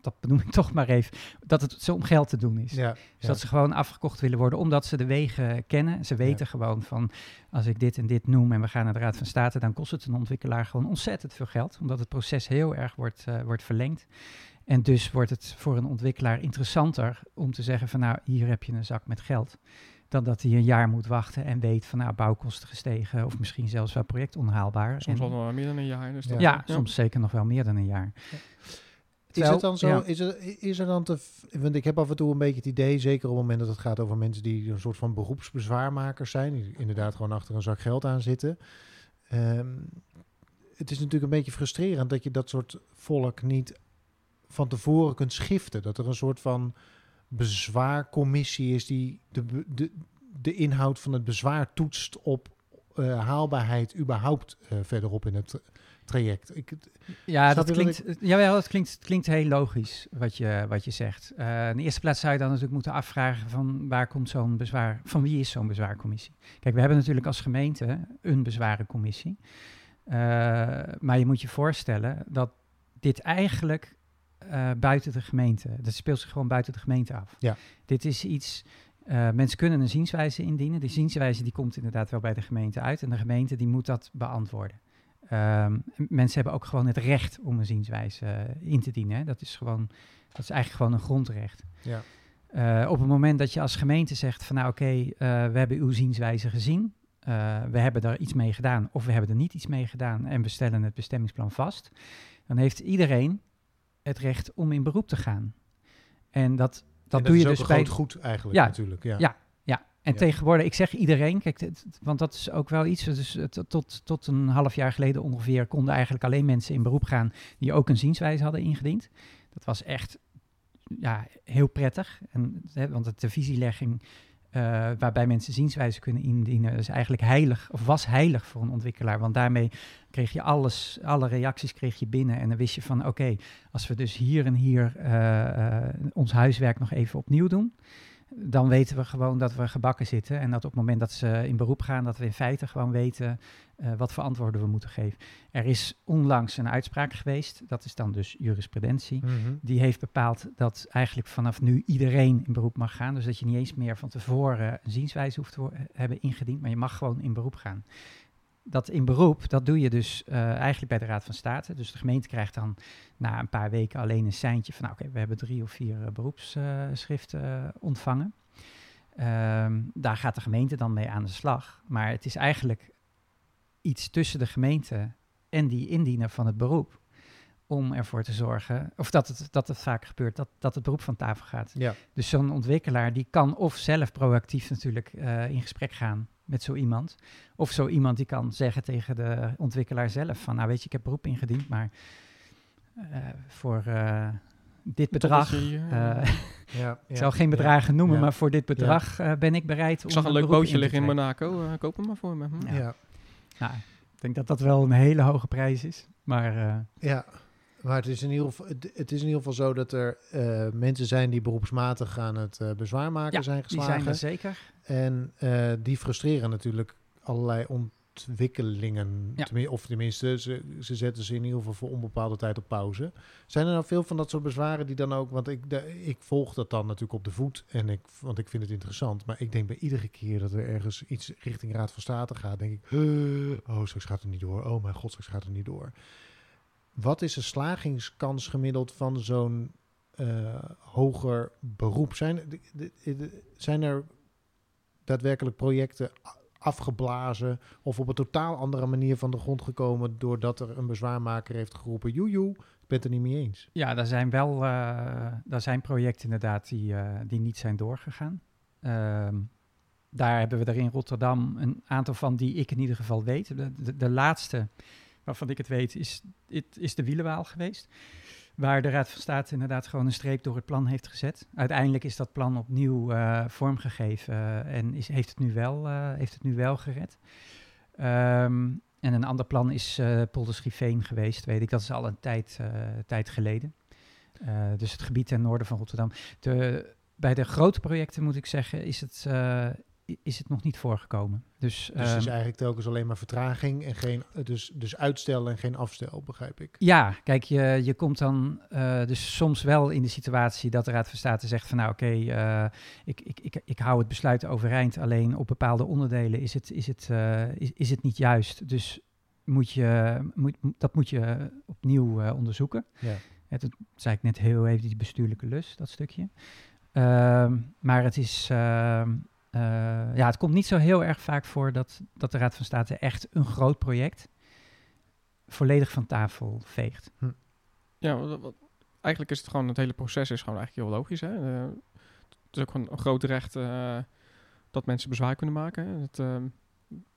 [SPEAKER 4] dat benoem ik [LAUGHS] toch maar even, dat het zo om geld te doen is.
[SPEAKER 1] Ja.
[SPEAKER 4] Dus
[SPEAKER 1] ja.
[SPEAKER 4] dat ze gewoon afgekocht willen worden, omdat ze de wegen kennen. Ze weten gewoon van, als ik dit en dit noem en we gaan naar de Raad van State, dan kost het een ontwikkelaar gewoon ontzettend veel geld, omdat het proces heel erg wordt, wordt verlengd. En dus wordt het voor een ontwikkelaar interessanter om te zeggen van, nou, hier heb je een zak met geld, dan dat hij een jaar moet wachten en weet van, nou, bouwkosten gestegen of misschien zelfs wel project onhaalbaar.
[SPEAKER 2] soms
[SPEAKER 4] En-
[SPEAKER 2] al wel meer dan een jaar. Dus
[SPEAKER 1] Ja.
[SPEAKER 4] ja, soms zeker nog wel meer dan een jaar.
[SPEAKER 1] Is
[SPEAKER 4] Terwijl-
[SPEAKER 1] het dan zo,
[SPEAKER 4] ja.
[SPEAKER 1] is, er, is er dan te... Want ik heb af en toe een beetje het idee, zeker op het moment dat het gaat over mensen die een soort van beroepsbezwaarmakers zijn, die inderdaad gewoon achter een zak geld aan zitten. Ehm, het is natuurlijk een beetje frustrerend dat je dat soort volk niet van tevoren kunt schiften. Dat er een soort van bezwaarcommissie is die de, de, de inhoud van het bezwaar toetst op eh, haalbaarheid überhaupt eh, verderop in het tra- traject. Ik,
[SPEAKER 4] Ja, dat klinkt, jawel, dat klinkt, het klinkt heel logisch wat je, wat je zegt. Eh, in de eerste plaats zou je dan natuurlijk moeten afvragen van waar komt zo'n bezwaar, van wie is zo'n bezwaarcommissie? Kijk, we hebben natuurlijk als gemeente een bezwarencommissie. Maar je moet je voorstellen dat dit eigenlijk eh, buiten de gemeente, dat speelt zich gewoon buiten de gemeente af.
[SPEAKER 1] Ja.
[SPEAKER 4] Dit is iets, eh, mensen kunnen een zienswijze indienen. Die zienswijze die komt inderdaad wel bij de gemeente uit en de gemeente die moet dat beantwoorden. Ehm, mensen hebben ook gewoon het recht om een zienswijze eh, in te dienen. Hè. Dat is gewoon, dat is eigenlijk gewoon een grondrecht.
[SPEAKER 1] ja.
[SPEAKER 4] Op het moment dat je als gemeente zegt van nou oké, we hebben uw zienswijze gezien, we hebben daar iets mee gedaan of we hebben er niet iets mee gedaan en we stellen het bestemmingsplan vast, dan heeft iedereen het recht om in beroep te gaan. En dat, dat
[SPEAKER 1] En
[SPEAKER 4] doe
[SPEAKER 1] is
[SPEAKER 4] je
[SPEAKER 1] ook
[SPEAKER 4] dus
[SPEAKER 1] een
[SPEAKER 4] bij...
[SPEAKER 1] groot goed eigenlijk
[SPEAKER 4] Ja.
[SPEAKER 1] natuurlijk. Ja.
[SPEAKER 4] Ja. En
[SPEAKER 1] Ja.
[SPEAKER 4] tegenwoordig, ik zeg iedereen, kijk, want dat is ook wel iets. Dus tot, tot een half jaar geleden ongeveer konden eigenlijk alleen mensen in beroep gaan die ook een zienswijze hadden ingediend. Dat was echt ja, heel prettig. En, hè, want de televisielegging eh, waarbij mensen zienswijze kunnen indienen, is eigenlijk heilig, of was heilig voor een ontwikkelaar. Want daarmee kreeg je alles, alle reacties kreeg je binnen. En dan wist je van, oké, als we dus hier en hier eh, eh, ons huiswerk nog even opnieuw doen, dan weten we gewoon dat we gebakken zitten. En dat op het moment dat ze in beroep gaan, dat we in feite gewoon weten eh, wat voor antwoorden we moeten geven. Er is onlangs een uitspraak geweest, dat is dan dus jurisprudentie.
[SPEAKER 1] Mhm.
[SPEAKER 4] Die heeft bepaald dat eigenlijk vanaf nu iedereen in beroep mag gaan. Dus dat je niet eens meer van tevoren een zienswijze hoeft te wo- hebben ingediend, maar je mag gewoon in beroep gaan. Dat in beroep, dat doe je dus eh, eigenlijk bij de Raad van State. Dus de gemeente krijgt dan na een paar weken alleen een seintje van, nou, oké, we hebben drie of vier eh, beroepsschriften eh, ontvangen. Ehm, daar gaat de gemeente dan mee aan de slag. Maar het is eigenlijk iets tussen de gemeente en die indiener van het beroep. Om ervoor te zorgen, of dat het, dat het vaak gebeurt, dat, dat het beroep van tafel gaat.
[SPEAKER 1] Ja.
[SPEAKER 4] Dus zo'n ontwikkelaar die kan of zelf proactief natuurlijk in gesprek gaan met zo iemand. Of zo iemand die kan zeggen tegen de ontwikkelaar zelf van, nou weet je, ik heb beroep ingediend, maar eh, voor eh, dit bedrag, eh,
[SPEAKER 1] Ja, [LAUGHS]
[SPEAKER 4] ik zal geen bedragen noemen,
[SPEAKER 1] Ja.
[SPEAKER 4] maar voor dit bedrag eh, ben ik bereid om
[SPEAKER 2] ik zag een leuk bootje
[SPEAKER 4] in
[SPEAKER 2] liggen in. Monaco. eh, koop hem maar voor me. Hm.
[SPEAKER 1] ja.
[SPEAKER 4] Ja.
[SPEAKER 1] Ja.
[SPEAKER 4] Nou, ik denk dat dat wel een hele hoge prijs is, maar eh,
[SPEAKER 1] Ja, maar het is in ieder geval, het, het is in ieder geval zo dat er eh, mensen zijn die beroepsmatig aan het eh, bezwaar maken
[SPEAKER 4] ja,
[SPEAKER 1] zijn
[SPEAKER 4] die
[SPEAKER 1] geslagen.
[SPEAKER 4] zijn er zeker.
[SPEAKER 1] En eh, die frustreren natuurlijk allerlei ontwikkelingen.
[SPEAKER 4] Ja.
[SPEAKER 1] Tenmin- of tenminste, ze, ze zetten ze in ieder geval voor onbepaalde tijd op pauze. Zijn er nou veel van dat soort bezwaren die dan ook... Want ik, de, ik volg dat dan natuurlijk op de voet, en ik, want ik vind het interessant. Maar ik denk bij iedere keer dat er ergens iets richting Raad van State gaat... denk ik, "Huh, oh, straks gaat het niet door. Oh mijn god, straks gaat het niet door. Wat is de slagingskans gemiddeld van zo'n eh, hoger beroep? Zijn, de- de- de- zijn er daadwerkelijk projecten afgeblazen of op een totaal andere manier van de grond gekomen doordat er een bezwaarmaker heeft geroepen, joejoe, ik ben het er niet mee eens.
[SPEAKER 4] Ja, daar zijn wel uh, daar zijn projecten inderdaad die, uh, die niet zijn doorgegaan. Ehm, daar hebben we er in Rotterdam een aantal van die ik in ieder geval weet. De, de, laatste waarvan ik het weet is, is de Wielenwaal geweest. Waar de Raad van State inderdaad gewoon een streep door het plan heeft gezet. Uiteindelijk is dat plan opnieuw uh, vormgegeven en is, heeft, het nu wel, uh, heeft het nu wel gered. Um, en een ander plan is uh, geweest, weet ik. Dat is al een tijd, tijd geleden. Dus het gebied ten noorden van Rotterdam. De, bij de grote projecten, moet ik zeggen, is het, is het nog niet voorgekomen. Dus,
[SPEAKER 1] dus het is eigenlijk telkens alleen maar vertraging en geen, dus, dus uitstel en geen afstel, begrijp ik.
[SPEAKER 4] Ja, kijk, je, je komt dan uh, dus soms wel in de situatie dat de Raad van State zegt van nou oké, okay, uh, ik, ik, ik, ik hou het besluit overeind, alleen op bepaalde onderdelen is het, is het, uh, is, is het niet juist. Dus moet je, moet, dat moet je opnieuw onderzoeken.
[SPEAKER 1] Ja.
[SPEAKER 4] Het, dat zei ik net heel even, die bestuurlijke lus, dat stukje. Ehm, maar het is... Uh, ja, het komt niet zo heel erg vaak voor dat, dat de Raad van State echt een groot project volledig van tafel veegt.
[SPEAKER 2] Hm. Ja, eigenlijk is het gewoon, het hele proces is gewoon eigenlijk heel logisch. Hè? Uh, het is ook gewoon een groot recht uh, dat mensen bezwaar kunnen maken. Het, uh,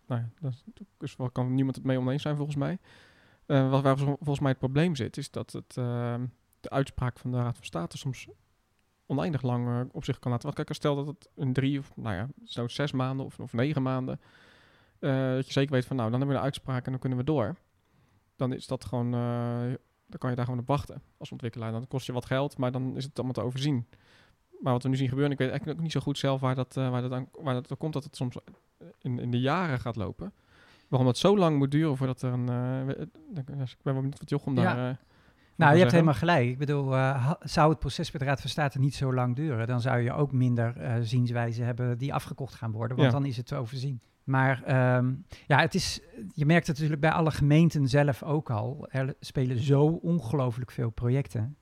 [SPEAKER 2] nou ja, dat kan niemand het mee oneens zijn volgens mij. Wat waar volgens mij het probleem zit, is dat het, de uitspraak van de Raad van State soms oneindig lang op zich kan laten wachten. Kijk, stel dat het in drie of nou ja, zo zes maanden of, of negen maanden, uh, dat je zeker weet van nou, dan hebben we een uitspraak en dan kunnen we door. Dan is dat gewoon, uh, dan kan je daar gewoon op wachten als ontwikkelaar. Dan kost je wat geld, maar dan is het allemaal te overzien. Maar wat we nu zien gebeuren, ik weet eigenlijk ook niet zo goed zelf waar dat, uh, waar dat, aan, waar dat komt, dat het soms in, in de jaren gaat lopen. Waarom het zo lang moet duren voordat er een... Ik ben wel benieuwd wat Jochem daar...
[SPEAKER 4] Nou, je hebt helemaal gelijk. Ik bedoel, uh, zou het proces bij de Raad van State niet zo lang duren, dan zou je ook minder uh, zienswijzen hebben die afgekocht gaan worden, want ja. dan is het te overzien. Maar um, ja, het is, je merkt het natuurlijk bij alle gemeenten zelf ook al. Er spelen zo ongelooflijk veel projecten.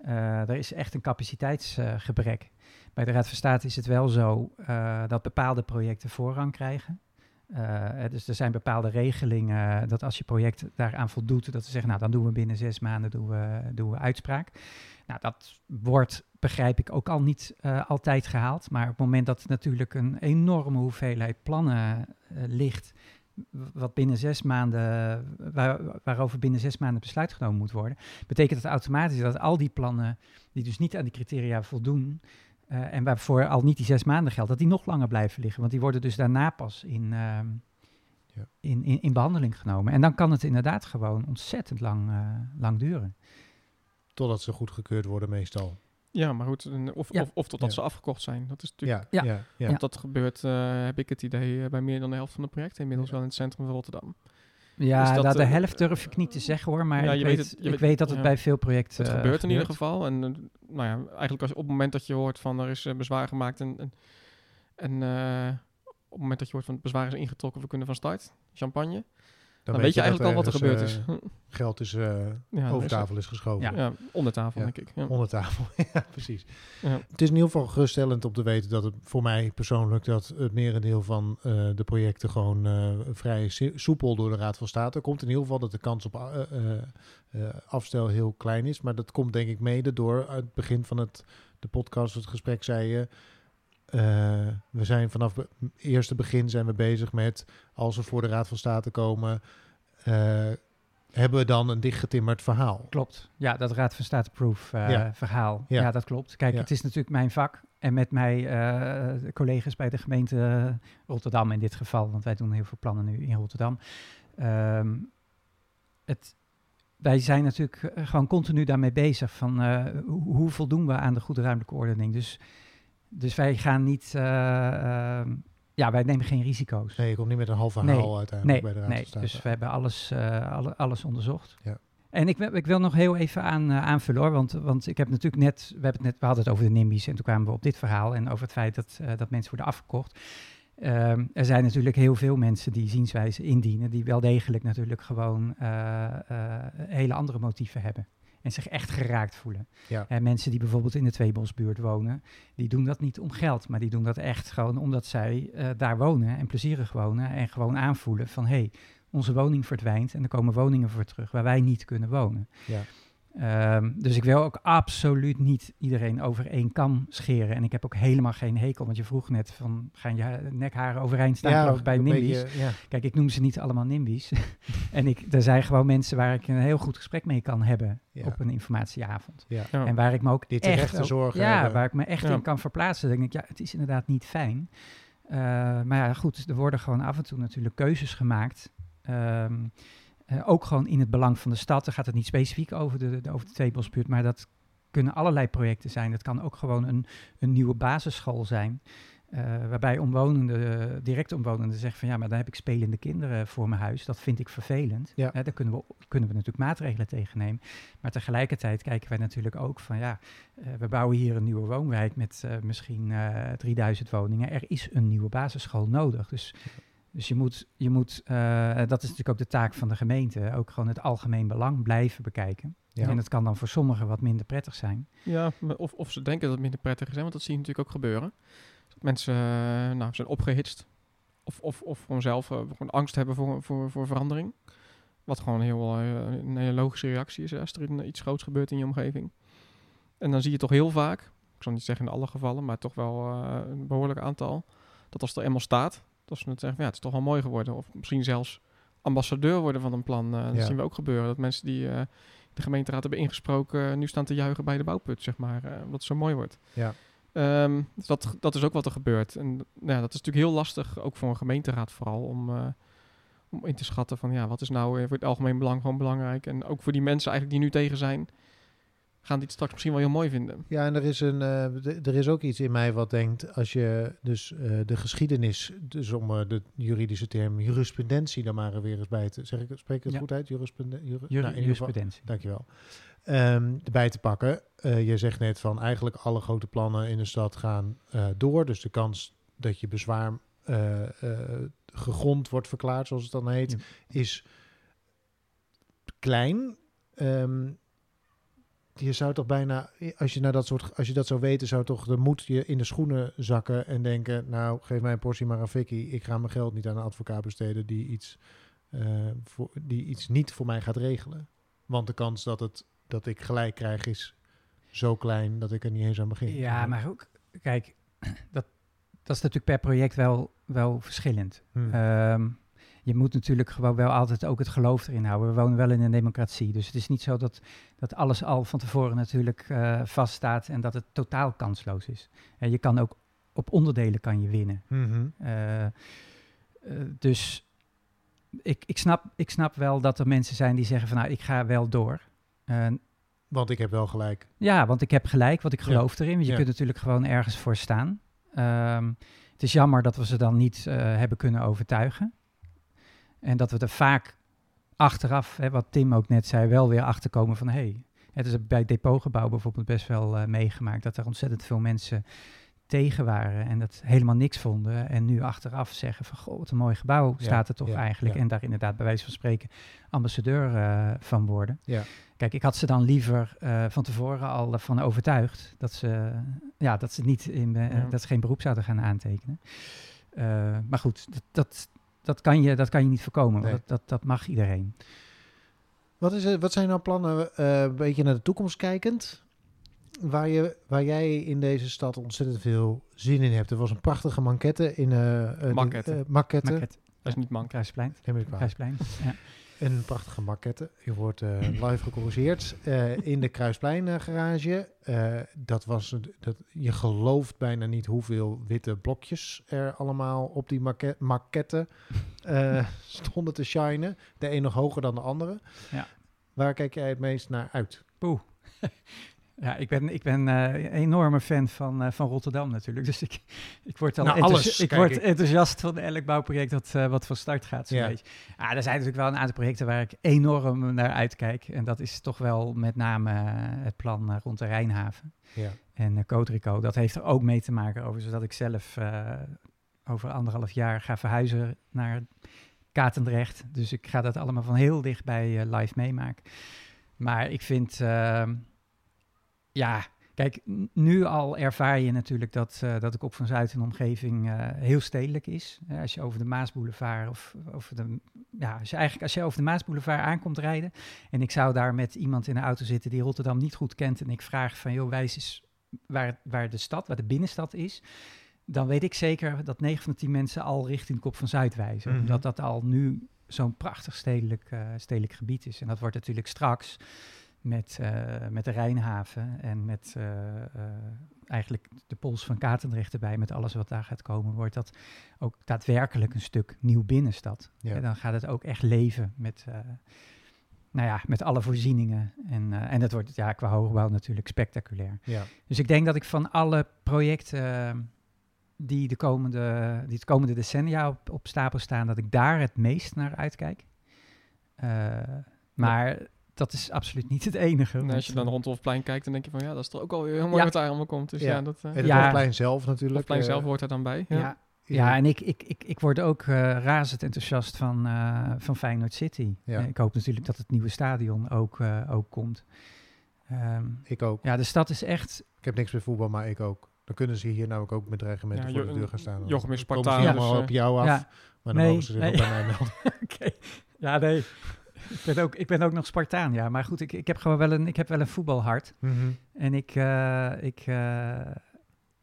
[SPEAKER 4] Uh, er is echt een capaciteitsgebrek. bij de Raad van State is het wel zo dat bepaalde projecten voorrang krijgen. Uh, dus er zijn bepaalde regelingen dat als je project daaraan voldoet, dat ze zeggen, nou dan doen we binnen zes maanden doen we, doen we uitspraak. Nou, dat wordt begrijp ik, ook al niet eh, altijd gehaald. Maar op het moment dat natuurlijk een enorme hoeveelheid plannen eh, ligt, wat binnen zes maanden, waar, waarover binnen zes maanden besluit genomen moet worden, betekent dat automatisch dat al die plannen die dus niet aan die criteria voldoen, eh, en waarvoor al niet die zes maanden geldt, dat die nog langer blijven liggen. Want die worden dus daarna pas in, ehm,
[SPEAKER 1] Ja.
[SPEAKER 4] in, in, in behandeling genomen. En dan kan het inderdaad gewoon ontzettend lang, eh, lang duren.
[SPEAKER 1] Totdat ze goedgekeurd worden meestal.
[SPEAKER 2] Ja, maar goed, of,
[SPEAKER 4] Ja.
[SPEAKER 2] of, of totdat
[SPEAKER 1] Ja.
[SPEAKER 2] ze afgekocht zijn. Dat is natuurlijk...
[SPEAKER 1] Ja,
[SPEAKER 4] Ja.
[SPEAKER 1] ja, ja.
[SPEAKER 2] Want dat gebeurt, eh, heb ik het idee, bij meer dan de helft van de projecten inmiddels
[SPEAKER 1] Ja.
[SPEAKER 2] wel in het centrum van Rotterdam.
[SPEAKER 4] Ja,
[SPEAKER 2] Dus dat,
[SPEAKER 4] dat, de
[SPEAKER 2] eh,
[SPEAKER 4] helft durf ik niet te zeggen hoor, maar
[SPEAKER 2] ja,
[SPEAKER 4] ik, weet,
[SPEAKER 2] het-
[SPEAKER 4] ik
[SPEAKER 2] weet-
[SPEAKER 4] weet dat het
[SPEAKER 2] ja.
[SPEAKER 4] bij veel projecten
[SPEAKER 2] Het
[SPEAKER 4] eh,
[SPEAKER 2] gebeurt in ieder geval. En eh, nou ja, eigenlijk als, op het moment dat je hoort van er is bezwaar gemaakt en, en, en op het moment dat je hoort van het bezwaar is ingetrokken, we kunnen van start, champagne, dan, weet je eigenlijk al wat er gebeurd is.
[SPEAKER 1] is. Geld is eh,
[SPEAKER 2] ja,
[SPEAKER 1] over
[SPEAKER 2] er is-
[SPEAKER 1] tafel is geschoven.
[SPEAKER 4] Ja.
[SPEAKER 2] Ja, onder tafel
[SPEAKER 1] Ja.
[SPEAKER 2] denk ik. Ja.
[SPEAKER 1] Onder tafel, [LAUGHS] ja, precies.
[SPEAKER 2] Ja.
[SPEAKER 1] Het is in ieder geval geruststellend om te weten dat het voor mij persoonlijk dat het merendeel van eh, de projecten gewoon eh, vrij soepel door de Raad van State komt. In ieder geval dat de kans op eh, eh, eh, afstel heel klein is. Maar dat komt denk ik mede door uit het begin van het, de podcast, het gesprek zei je. Eh, we zijn vanaf het eerste begin zijn we bezig met als we voor de Raad van State komen, eh, hebben we dan een dichtgetimmerd verhaal.
[SPEAKER 4] Klopt. Ja, dat Raad van State Proof eh,
[SPEAKER 1] Ja.
[SPEAKER 4] verhaal.
[SPEAKER 1] Ja.
[SPEAKER 4] Ja. dat klopt. Kijk,
[SPEAKER 1] Ja.
[SPEAKER 4] het is natuurlijk mijn vak. En met mij, de collega's bij de gemeente Rotterdam in dit geval, want wij doen heel veel plannen nu in Rotterdam. Ehm, het, wij zijn natuurlijk gewoon continu daarmee bezig van hoe, hoe voldoen we aan de goede ruimtelijke ordening. Dus, dus wij gaan niet, eh, ehm, ja, wij nemen geen risico's.
[SPEAKER 1] Nee, je komt niet met een half verhaal
[SPEAKER 4] Nee,
[SPEAKER 1] uiteindelijk
[SPEAKER 4] Nee,
[SPEAKER 1] bij de Raad
[SPEAKER 4] nee
[SPEAKER 1] van
[SPEAKER 4] dus we hebben alles, eh, alle, alles onderzocht.
[SPEAKER 1] Ja.
[SPEAKER 4] En ik, wil- ik wil nog heel even aan, eh, aanvullen hoor, want, want ik heb natuurlijk net, we, hebben het net, we hadden het over de NIMBY's en toen kwamen we op dit verhaal en over het feit dat, dat mensen worden afgekocht. Ehm, er zijn natuurlijk heel veel mensen die zienswijze indienen, die wel degelijk natuurlijk gewoon hele andere motieven hebben. En zich echt geraakt voelen.
[SPEAKER 1] Ja.
[SPEAKER 4] En mensen die bijvoorbeeld in de Tweebosbuurt wonen, die doen dat niet om geld, maar die doen dat echt gewoon omdat zij eh, daar wonen en plezierig wonen en gewoon aanvoelen van hé, hey, onze woning verdwijnt en er komen woningen voor terug waar wij niet kunnen wonen.
[SPEAKER 1] Ja.
[SPEAKER 4] Ehm, dus ik wil ook absoluut niet iedereen over één kam scheren. En ik heb ook helemaal geen hekel, want je vroeg net van gaan je nekharen overeind staan bij
[SPEAKER 1] een
[SPEAKER 4] NIMBY's.
[SPEAKER 1] beetje, ja.
[SPEAKER 4] Kijk, ik noem ze niet allemaal NIMBY's. [LAUGHS] en ik, er zijn gewoon mensen waar ik een heel goed gesprek mee kan hebben
[SPEAKER 1] Ja.
[SPEAKER 4] op een informatieavond.
[SPEAKER 1] Ja.
[SPEAKER 2] Ja.
[SPEAKER 4] En waar ik me ook
[SPEAKER 1] Die
[SPEAKER 4] echt... ook-
[SPEAKER 1] zorgen
[SPEAKER 4] Ja,
[SPEAKER 1] hebben.
[SPEAKER 4] waar ik me echt
[SPEAKER 2] Ja.
[SPEAKER 4] in kan verplaatsen. Dan denk ik, ja, het is inderdaad niet fijn. Eh, maar ja, goed, er worden gewoon af en toe natuurlijk keuzes gemaakt. Ehm, eh, ook gewoon in het belang van de stad. Dan gaat het niet specifiek over de, de, over de Tweebosbuurt, maar dat kunnen allerlei projecten zijn. Het kan ook gewoon een, een nieuwe basisschool zijn. eh, waarbij omwonenden, direct omwonenden zeggen van ja, maar dan heb ik spelende kinderen voor mijn huis. Dat vind ik vervelend.
[SPEAKER 1] Ja.
[SPEAKER 4] Daar kunnen we, kunnen we natuurlijk maatregelen tegen nemen. Maar tegelijkertijd kijken wij natuurlijk ook van ja, eh, we bouwen hier een nieuwe woonwijk met eh, misschien eh 3000 woningen. Er is een nieuwe basisschool nodig. Dus, dus je moet, je moet eh, dat is natuurlijk ook de taak van de gemeente, ook gewoon het algemeen belang blijven bekijken.
[SPEAKER 1] Ja.
[SPEAKER 4] En het kan dan voor sommigen wat minder prettig zijn.
[SPEAKER 2] Ja, of, of ze denken dat het minder prettig is, hè, want dat zie je natuurlijk ook gebeuren. Dat mensen eh, nou, zijn opgehitst of, of, of gewoon zelf eh, gewoon angst hebben voor, voor, voor verandering. Wat gewoon heel, eh, een hele logische reactie is hè, als er een- iets groots gebeurt in je omgeving. En dan zie je toch heel vaak, ik zal niet zeggen in alle gevallen, maar toch wel eh, een behoorlijk aantal, dat als het er eenmaal staat, dat ze het zeggen ja, het is toch wel mooi geworden. Of misschien zelfs ambassadeur worden van een plan. Eh, dat
[SPEAKER 1] Ja.
[SPEAKER 2] zien we ook gebeuren. Dat mensen die eh, de gemeenteraad hebben ingesproken, eh, nu staan te juichen bij de bouwput, zeg maar. omdat het zo mooi wordt.
[SPEAKER 1] Ja.
[SPEAKER 2] Ehm, dus dat, dat is ook wat er gebeurt. En nou ja, dat is natuurlijk heel lastig, ook voor een gemeenteraad vooral, om, om in te schatten van ja, wat is nou voor het algemeen belang gewoon belangrijk. En ook voor die mensen eigenlijk die nu tegen zijn, gaan die het straks misschien wel heel mooi vinden.
[SPEAKER 1] Ja, en er is, een, eh, er is ook iets in mij wat denkt, als je dus eh, de geschiedenis, dus om eh, de juridische term jurisprudentie dan maar er weer eens bij te, zeg ik, spreek ik het
[SPEAKER 4] Ja.
[SPEAKER 1] goed uit? Jurisprudentie? Juri,
[SPEAKER 4] Jur-
[SPEAKER 1] nou,
[SPEAKER 4] jurisprudentie.
[SPEAKER 1] Dankjewel. Ehm erbij te pakken. Je zegt net van eigenlijk alle grote plannen in de stad gaan door. Dus de kans dat je bezwaar gegrond wordt verklaard, zoals het dan heet,
[SPEAKER 4] Ja.
[SPEAKER 1] is klein. Ehm, je zou toch bijna, als je, naar dat soort, als je dat zou weten, zou toch de moed je in de schoenen zakken en denken, nou geef mij een portie maar een fikkie. Ik ga mijn geld niet aan een advocaat besteden die iets, eh, voor, die iets niet voor mij gaat regelen. Want de kans dat, het, dat ik gelijk krijg is zo klein dat ik er niet eens aan begin.
[SPEAKER 4] Ja, maar ook, kijk, [CLEARS THROAT] dat, dat is natuurlijk per project wel, wel verschillend.
[SPEAKER 1] Hm.
[SPEAKER 4] Ehm, je moet natuurlijk gewoon wel altijd ook het geloof erin houden. We wonen wel in een democratie. Dus het is niet zo dat, dat alles al van tevoren natuurlijk eh, vaststaat en dat het totaal kansloos is. En je kan ook op onderdelen kan je winnen.
[SPEAKER 1] Mhm.
[SPEAKER 4] Eh, eh, dus ik, ik, snap, ik snap wel dat er mensen zijn die zeggen van nou, ik ga wel door.
[SPEAKER 1] Want ik heb wel gelijk.
[SPEAKER 4] ja, want ik heb gelijk, want ik
[SPEAKER 1] Ja.
[SPEAKER 4] geloof erin. Want je
[SPEAKER 1] Ja.
[SPEAKER 4] kunt natuurlijk gewoon ergens voor staan. Ehm, het is jammer dat we ze dan niet hebben kunnen overtuigen. En dat we er vaak achteraf, hè, wat Tim ook net zei, wel weer achterkomen van... hé, hey, het is bij het depotgebouw bijvoorbeeld best wel eh, meegemaakt... dat er ontzettend veel mensen tegen waren en dat helemaal niks vonden. En nu achteraf zeggen van, goh, wat een mooi gebouw
[SPEAKER 1] Ja,
[SPEAKER 4] staat er toch
[SPEAKER 1] ja,
[SPEAKER 4] eigenlijk.
[SPEAKER 1] ja.
[SPEAKER 4] En daar inderdaad bij wijze van spreken ambassadeur eh, van worden.
[SPEAKER 1] Ja.
[SPEAKER 4] Kijk, ik had ze dan liever eh, van tevoren al van overtuigd dat ze, ja, dat ze niet in, dat ze geen beroep zouden gaan aantekenen. Maar goed, dat, dat, dat, kan je, dat kan je niet voorkomen.
[SPEAKER 1] Nee.
[SPEAKER 4] Dat, dat, dat mag iedereen.
[SPEAKER 1] Wat, is, wat zijn nou plannen, eh, een beetje naar de toekomst kijkend, waar, je, waar jij in deze stad ontzettend veel zin in hebt? Er was een prachtige manquette in... eh eh,
[SPEAKER 2] Maquette.
[SPEAKER 1] eh, maquette.
[SPEAKER 4] Maquette,
[SPEAKER 2] Dat is niet mank.
[SPEAKER 4] Kruisplein.
[SPEAKER 1] Neem ik kwalijk.
[SPEAKER 4] Kruisplein. Ja.
[SPEAKER 1] Een prachtige maquette. Je wordt eh, [CLEARS THROAT] live gecorrigeerd eh, in de Kruisplein eh, garage. Dat was, het- dat, je gelooft bijna niet hoeveel witte blokjes er allemaal op die maquette, maquette [LAUGHS] stonden te shinen. De een nog hoger dan de andere.
[SPEAKER 4] Ja.
[SPEAKER 1] Waar kijk jij het meest naar uit?
[SPEAKER 4] Ja, ik ben, ik ben eh, een enorme fan van, eh, van Rotterdam natuurlijk. [LAUGHS] Dus ik, ik word al
[SPEAKER 1] Nou,
[SPEAKER 4] enthousi-
[SPEAKER 1] alles
[SPEAKER 4] ik word
[SPEAKER 1] ik.
[SPEAKER 4] enthousiast van elk bouwproject dat, eh, wat van start gaat. Zo'n
[SPEAKER 1] Ja.
[SPEAKER 4] beetje. Ah, er zijn natuurlijk wel een aantal projecten waar ik enorm naar uitkijk. En dat is toch wel met name het plan rond de Rijnhaven.
[SPEAKER 1] Ja.
[SPEAKER 4] En Cotrico, dat heeft er ook mee te maken over, zodat ik zelf over anderhalf jaar ga verhuizen naar Katendrecht. Dus ik ga dat allemaal van heel dichtbij live meemaken. Maar ik vind, ehm, ja, kijk, nu al ervaar je natuurlijk dat, eh, dat de Kop van Zuid en omgeving eh, heel stedelijk is. Als je over de Maasboulevard of over de, ja, als je eigenlijk als je over de Maasboulevard aankomt rijden en ik zou daar met iemand in de auto zitten die Rotterdam niet goed kent en ik vraag van, joh, wijs eens waar, waar de stad, waar de binnenstad is, dan weet ik zeker dat 9 van de 10 mensen al richting Kop van Zuid wijzen.
[SPEAKER 1] Mhm.
[SPEAKER 4] Omdat dat al nu zo'n prachtig stedelijk, eh, stedelijk gebied is. En dat wordt natuurlijk straks met, eh, met de Rijnhaven en met eh, eh, eigenlijk de pols van Katendrecht erbij, met alles wat daar gaat komen, wordt dat ook daadwerkelijk een stuk nieuw binnenstad.
[SPEAKER 1] Ja.
[SPEAKER 4] En dan gaat het ook echt leven met, nou ja, met alle voorzieningen. En, en dat wordt ja, qua hoogbouw natuurlijk spectaculair.
[SPEAKER 1] Ja.
[SPEAKER 4] Dus ik denk dat ik van alle projecten eh, die, de komende, die het komende decennia op, op stapel staan, dat ik daar het meest naar uitkijk. Maar dat is absoluut niet het enige.
[SPEAKER 2] Als je dan
[SPEAKER 4] eh,
[SPEAKER 2] rond Hofplein kijkt, dan denk je van ja, dat is toch ook wel weer heel mooi
[SPEAKER 4] Ja.
[SPEAKER 2] wat daar allemaal komt. Dus ja,
[SPEAKER 1] Ja.
[SPEAKER 2] dat... eh
[SPEAKER 1] En het
[SPEAKER 4] Ja.
[SPEAKER 1] Hofplein zelf natuurlijk.
[SPEAKER 2] Hofplein
[SPEAKER 1] eh,
[SPEAKER 2] zelf hoort er dan bij.
[SPEAKER 4] ja.
[SPEAKER 2] Ja.
[SPEAKER 4] Ja, en ik, ik, ik, ik word ook eh, razend enthousiast van, eh, van Feyenoord City.
[SPEAKER 1] Ja.
[SPEAKER 4] Ik hoop natuurlijk dat het nieuwe stadion ook, eh, ook komt. Ehm,
[SPEAKER 1] Ik ook.
[SPEAKER 4] ja, de stad is echt...
[SPEAKER 1] Ik heb niks met voetbal, maar ik ook. Dan kunnen ze hier namelijk ook met dreigementen
[SPEAKER 2] Ja,
[SPEAKER 1] voor de deur gaan staan.
[SPEAKER 2] Jochem is
[SPEAKER 1] Dan komen ze
[SPEAKER 2] Spartaan, dus,
[SPEAKER 1] op jou af.
[SPEAKER 4] ja.
[SPEAKER 1] Maar dan
[SPEAKER 4] Nee,
[SPEAKER 1] mogen ze zich
[SPEAKER 4] nee.
[SPEAKER 1] ook bij mij melden. [LAUGHS]
[SPEAKER 4] Oké. Ja, nee. Ik, ben ook, ik ben ook nog Spartaan, ja. Maar goed, ik, ik heb gewoon wel een, ik heb wel een voetbalhart.
[SPEAKER 1] Mhm.
[SPEAKER 4] En ik, eh, ik, eh,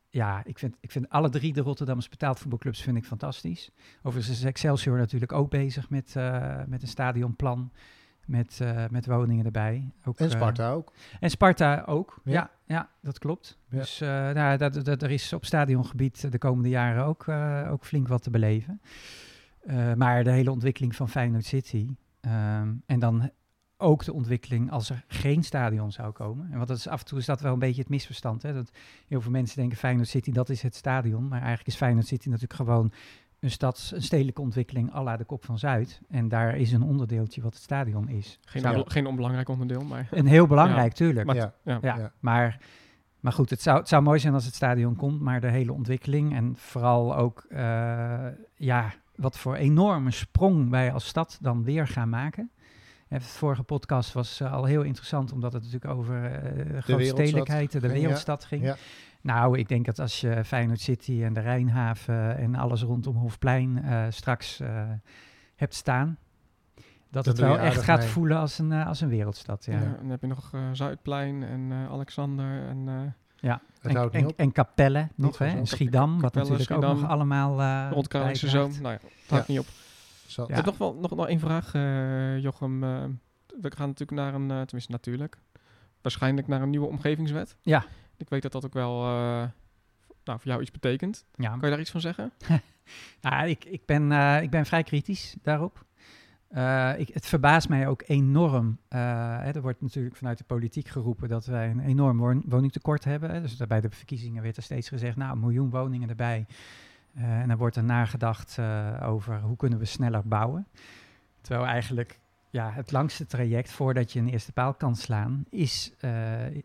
[SPEAKER 4] ja, ik vind, ik vind alle drie de Rotterdamse betaald voetbalclubs vind ik fantastisch. Overigens is Excelsior natuurlijk ook bezig met, eh, met een stadionplan. Met, met woningen erbij. Ook,
[SPEAKER 1] En Sparta ook.
[SPEAKER 4] en Sparta ook.
[SPEAKER 1] Ja.
[SPEAKER 4] Ja, ja, dat klopt.
[SPEAKER 1] Ja.
[SPEAKER 4] Dus nou, dat, dat, er is op stadiongebied de komende jaren ook, ook flink wat te beleven. Maar de hele ontwikkeling van Feyenoord City. Ehm, en dan ook de ontwikkeling als er geen stadion zou komen. En want dat is af en toe is dat wel een beetje het misverstand. Hè? Dat heel veel mensen denken Feyenoord City, dat is het stadion. Maar eigenlijk is Feyenoord City natuurlijk gewoon een stads, een stedelijke ontwikkeling à la de Kop van Zuid. En daar is een onderdeeltje wat het stadion is.
[SPEAKER 2] Geen, geen onbelangrijk onderdeel, maar...
[SPEAKER 4] En heel belangrijk, tuurlijk.
[SPEAKER 2] Maar-
[SPEAKER 1] ja.
[SPEAKER 2] Ja.
[SPEAKER 4] Ja,
[SPEAKER 1] Ja.
[SPEAKER 4] Maar, maar goed, het zou, het zou mooi zijn als het stadion komt, maar de hele ontwikkeling en vooral ook, eh, ja, wat voor enorme sprong wij als stad dan weer gaan maken. De vorige podcast was eh, al heel interessant, omdat het natuurlijk over eh, de grote
[SPEAKER 1] wereldstad
[SPEAKER 4] stedelijkheid, de wereldstad ging.
[SPEAKER 1] Ja.
[SPEAKER 4] Nou, ik denk dat als je Feyenoord City en de Rijnhaven en alles rondom Hofplein eh, straks eh, hebt staan, Dat,
[SPEAKER 1] Dat
[SPEAKER 4] het wel echt gaat
[SPEAKER 1] mee.
[SPEAKER 4] voelen als een, als een wereldstad. Ja.
[SPEAKER 2] Ja. en dan heb je nog Zuidplein en eh, Alexander en
[SPEAKER 1] Het
[SPEAKER 4] En,
[SPEAKER 1] houdt
[SPEAKER 4] en,
[SPEAKER 1] niet op.
[SPEAKER 4] en Capelle nog, hè? En Schiedam, wat natuurlijk ook nog allemaal eh
[SPEAKER 2] rond Zoom. Nou ja, het houdt
[SPEAKER 1] Ja.
[SPEAKER 2] niet op.
[SPEAKER 1] Zo.
[SPEAKER 2] Ik heb nog wel nog, nog één vraag, eh, Jochem. Eh, we gaan natuurlijk naar een, eh, tenminste natuurlijk, waarschijnlijk naar een nieuwe omgevingswet.
[SPEAKER 4] Ja.
[SPEAKER 2] Ik weet dat dat ook wel eh, nou, voor jou iets betekent.
[SPEAKER 4] Ja,
[SPEAKER 2] Kan je daar iets van zeggen? [LAUGHS]
[SPEAKER 4] Nou, ik, ik, ben, eh, ik ben vrij kritisch daarop. Eh, ik, het verbaast mij ook enorm. eh, hè, er wordt natuurlijk vanuit de politiek geroepen dat wij een enorm won- woningtekort hebben. Hè. Dus bij de verkiezingen werd er steeds gezegd, nou, een miljoen woningen erbij. Eh, en dan wordt er nagedacht over hoe kunnen we sneller bouwen. Terwijl eigenlijk ja, het langste traject voordat je een eerste paal kan slaan, is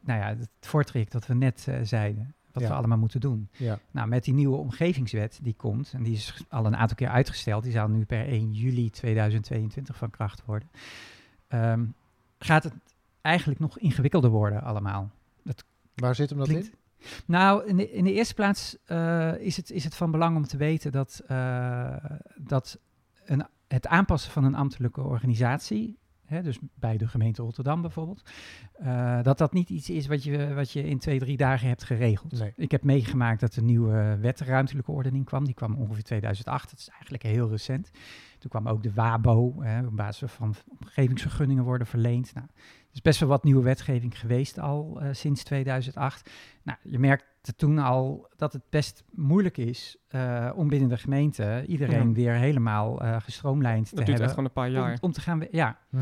[SPEAKER 4] nou ja, het voortraject dat we net zeiden. Wat
[SPEAKER 1] Ja.
[SPEAKER 4] we allemaal moeten doen.
[SPEAKER 1] Ja.
[SPEAKER 4] Nou, met die nieuwe omgevingswet die komt, en die is al een aantal keer uitgesteld, die zou nu per 1 juli 2022 van kracht worden, ehm, gaat het eigenlijk nog ingewikkelder worden allemaal.
[SPEAKER 1] Waar zit hem dat
[SPEAKER 4] Klinkt-
[SPEAKER 1] in?
[SPEAKER 4] Nou, in de, in de eerste plaats eh, is, het, is het van belang om te weten dat, eh, dat een, het aanpassen van een ambtelijke organisatie, hè, dus bij de gemeente Rotterdam bijvoorbeeld, eh, dat dat niet iets is wat je, wat je in twee, drie dagen hebt geregeld.
[SPEAKER 1] Nee.
[SPEAKER 4] Ik heb meegemaakt dat de nieuwe wet ruimtelijke ordening kwam. Die kwam ongeveer 2008. Dat is eigenlijk heel recent. Toen kwam ook de WABO, hè, op basis van omgevingsvergunningen worden verleend. Nou, er is best wel wat nieuwe wetgeving geweest al eh, sinds 2008. Nou, je merkte toen al dat het best moeilijk is eh, om binnen de gemeente iedereen
[SPEAKER 2] Ja.
[SPEAKER 4] weer helemaal eh gestroomlijnd te
[SPEAKER 2] Dat duurt
[SPEAKER 4] hebben.
[SPEAKER 2] echt gewoon een paar jaar.
[SPEAKER 4] Om, om te gaan, ja.
[SPEAKER 1] Hm.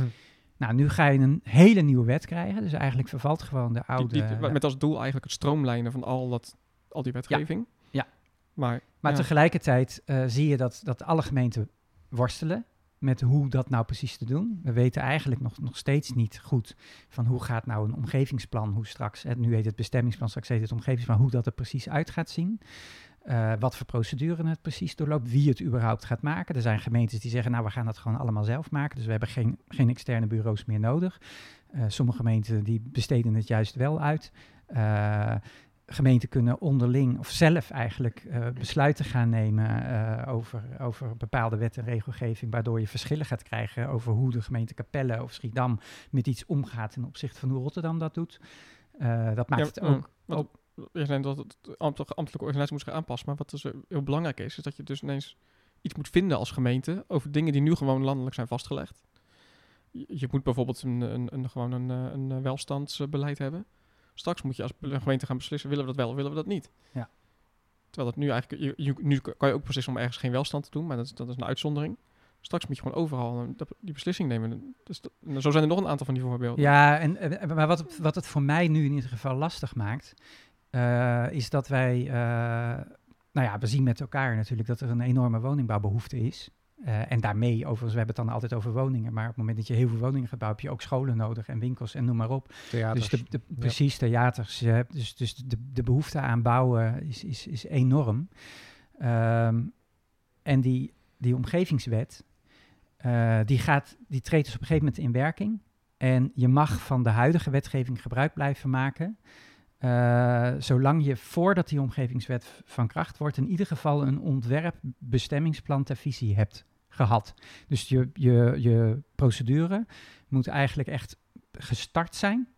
[SPEAKER 4] Nou, nu ga je een hele nieuwe wet krijgen. Dus eigenlijk vervalt gewoon de oude...
[SPEAKER 2] die- met als doel eigenlijk het stroomlijnen van al, dat, al die wetgeving.
[SPEAKER 4] Ja.
[SPEAKER 2] Maar,
[SPEAKER 4] Maar
[SPEAKER 2] ja.
[SPEAKER 4] tegelijkertijd eh, zie je dat, dat alle gemeenten worstelen met hoe dat nou precies te doen. We weten eigenlijk nog, nog steeds niet goed van hoe gaat nou een omgevingsplan, hoe straks, en nu heet het bestemmingsplan, straks heet het omgevingsplan, hoe dat er precies uit gaat zien. Eh, wat voor procedure het precies doorloopt, wie het überhaupt gaat maken. Er zijn gemeentes die zeggen, nou we gaan dat gewoon allemaal zelf maken, dus we hebben geen, geen externe bureaus meer nodig. Eh, sommige gemeenten die besteden het juist wel uit. Eh, gemeenten kunnen onderling of zelf eigenlijk eh, besluiten gaan nemen eh, over, over bepaalde wet en regelgeving, waardoor je verschillen gaat krijgen over hoe de gemeente Capelle of Schiedam met iets omgaat ten opzichte van hoe Rotterdam dat doet. Eh, dat maakt
[SPEAKER 2] Ja,
[SPEAKER 4] het
[SPEAKER 2] mm.
[SPEAKER 4] ook.
[SPEAKER 2] Wat-
[SPEAKER 4] ook-
[SPEAKER 2] Je zei dat het de ambtelijke, ambtelijke organisatie moet zich aanpassen. Maar wat dus heel belangrijk is, is dat je dus ineens iets moet vinden als gemeente over dingen die nu gewoon landelijk zijn vastgelegd. Je, je moet bijvoorbeeld een, een, een, gewoon een, een welstandsbeleid hebben. Straks moet je als gemeente gaan beslissen, willen we dat wel of willen we dat niet?
[SPEAKER 4] Ja.
[SPEAKER 2] Terwijl dat nu eigenlijk, je, je- nu kan je ook beslissen om ergens geen welstand te doen, maar dat, is- dat is een uitzondering. Straks moet je gewoon overal een- dat- die beslissing nemen. Dus dat- en zo zijn er nog een aantal van die voorbeelden.
[SPEAKER 4] Ja, en, maar wat het, wat het voor mij nu in ieder geval lastig maakt, eh, is dat wij, eh, nou ja, we zien met elkaar natuurlijk dat er een enorme woningbouwbehoefte is. Eh, en daarmee, overigens, we hebben het dan altijd over woningen, maar op het moment dat je heel veel woningen gaat bouwen, heb je ook scholen nodig en winkels en noem maar op.
[SPEAKER 1] Theaters.
[SPEAKER 4] Dus de, de, precies, theaters. Dus dus de, de behoefte aan bouwen is, is, is enorm. Ehm, en die, die omgevingswet, eh, die, gaat, die treedt dus op een gegeven moment in werking. En je mag van de huidige wetgeving gebruik blijven maken. eh, zolang je voordat die omgevingswet van kracht wordt, in ieder geval een ontwerp bestemmingsplan ter visie hebt gehad. Dus je, je, je procedure moet eigenlijk echt gestart zijn.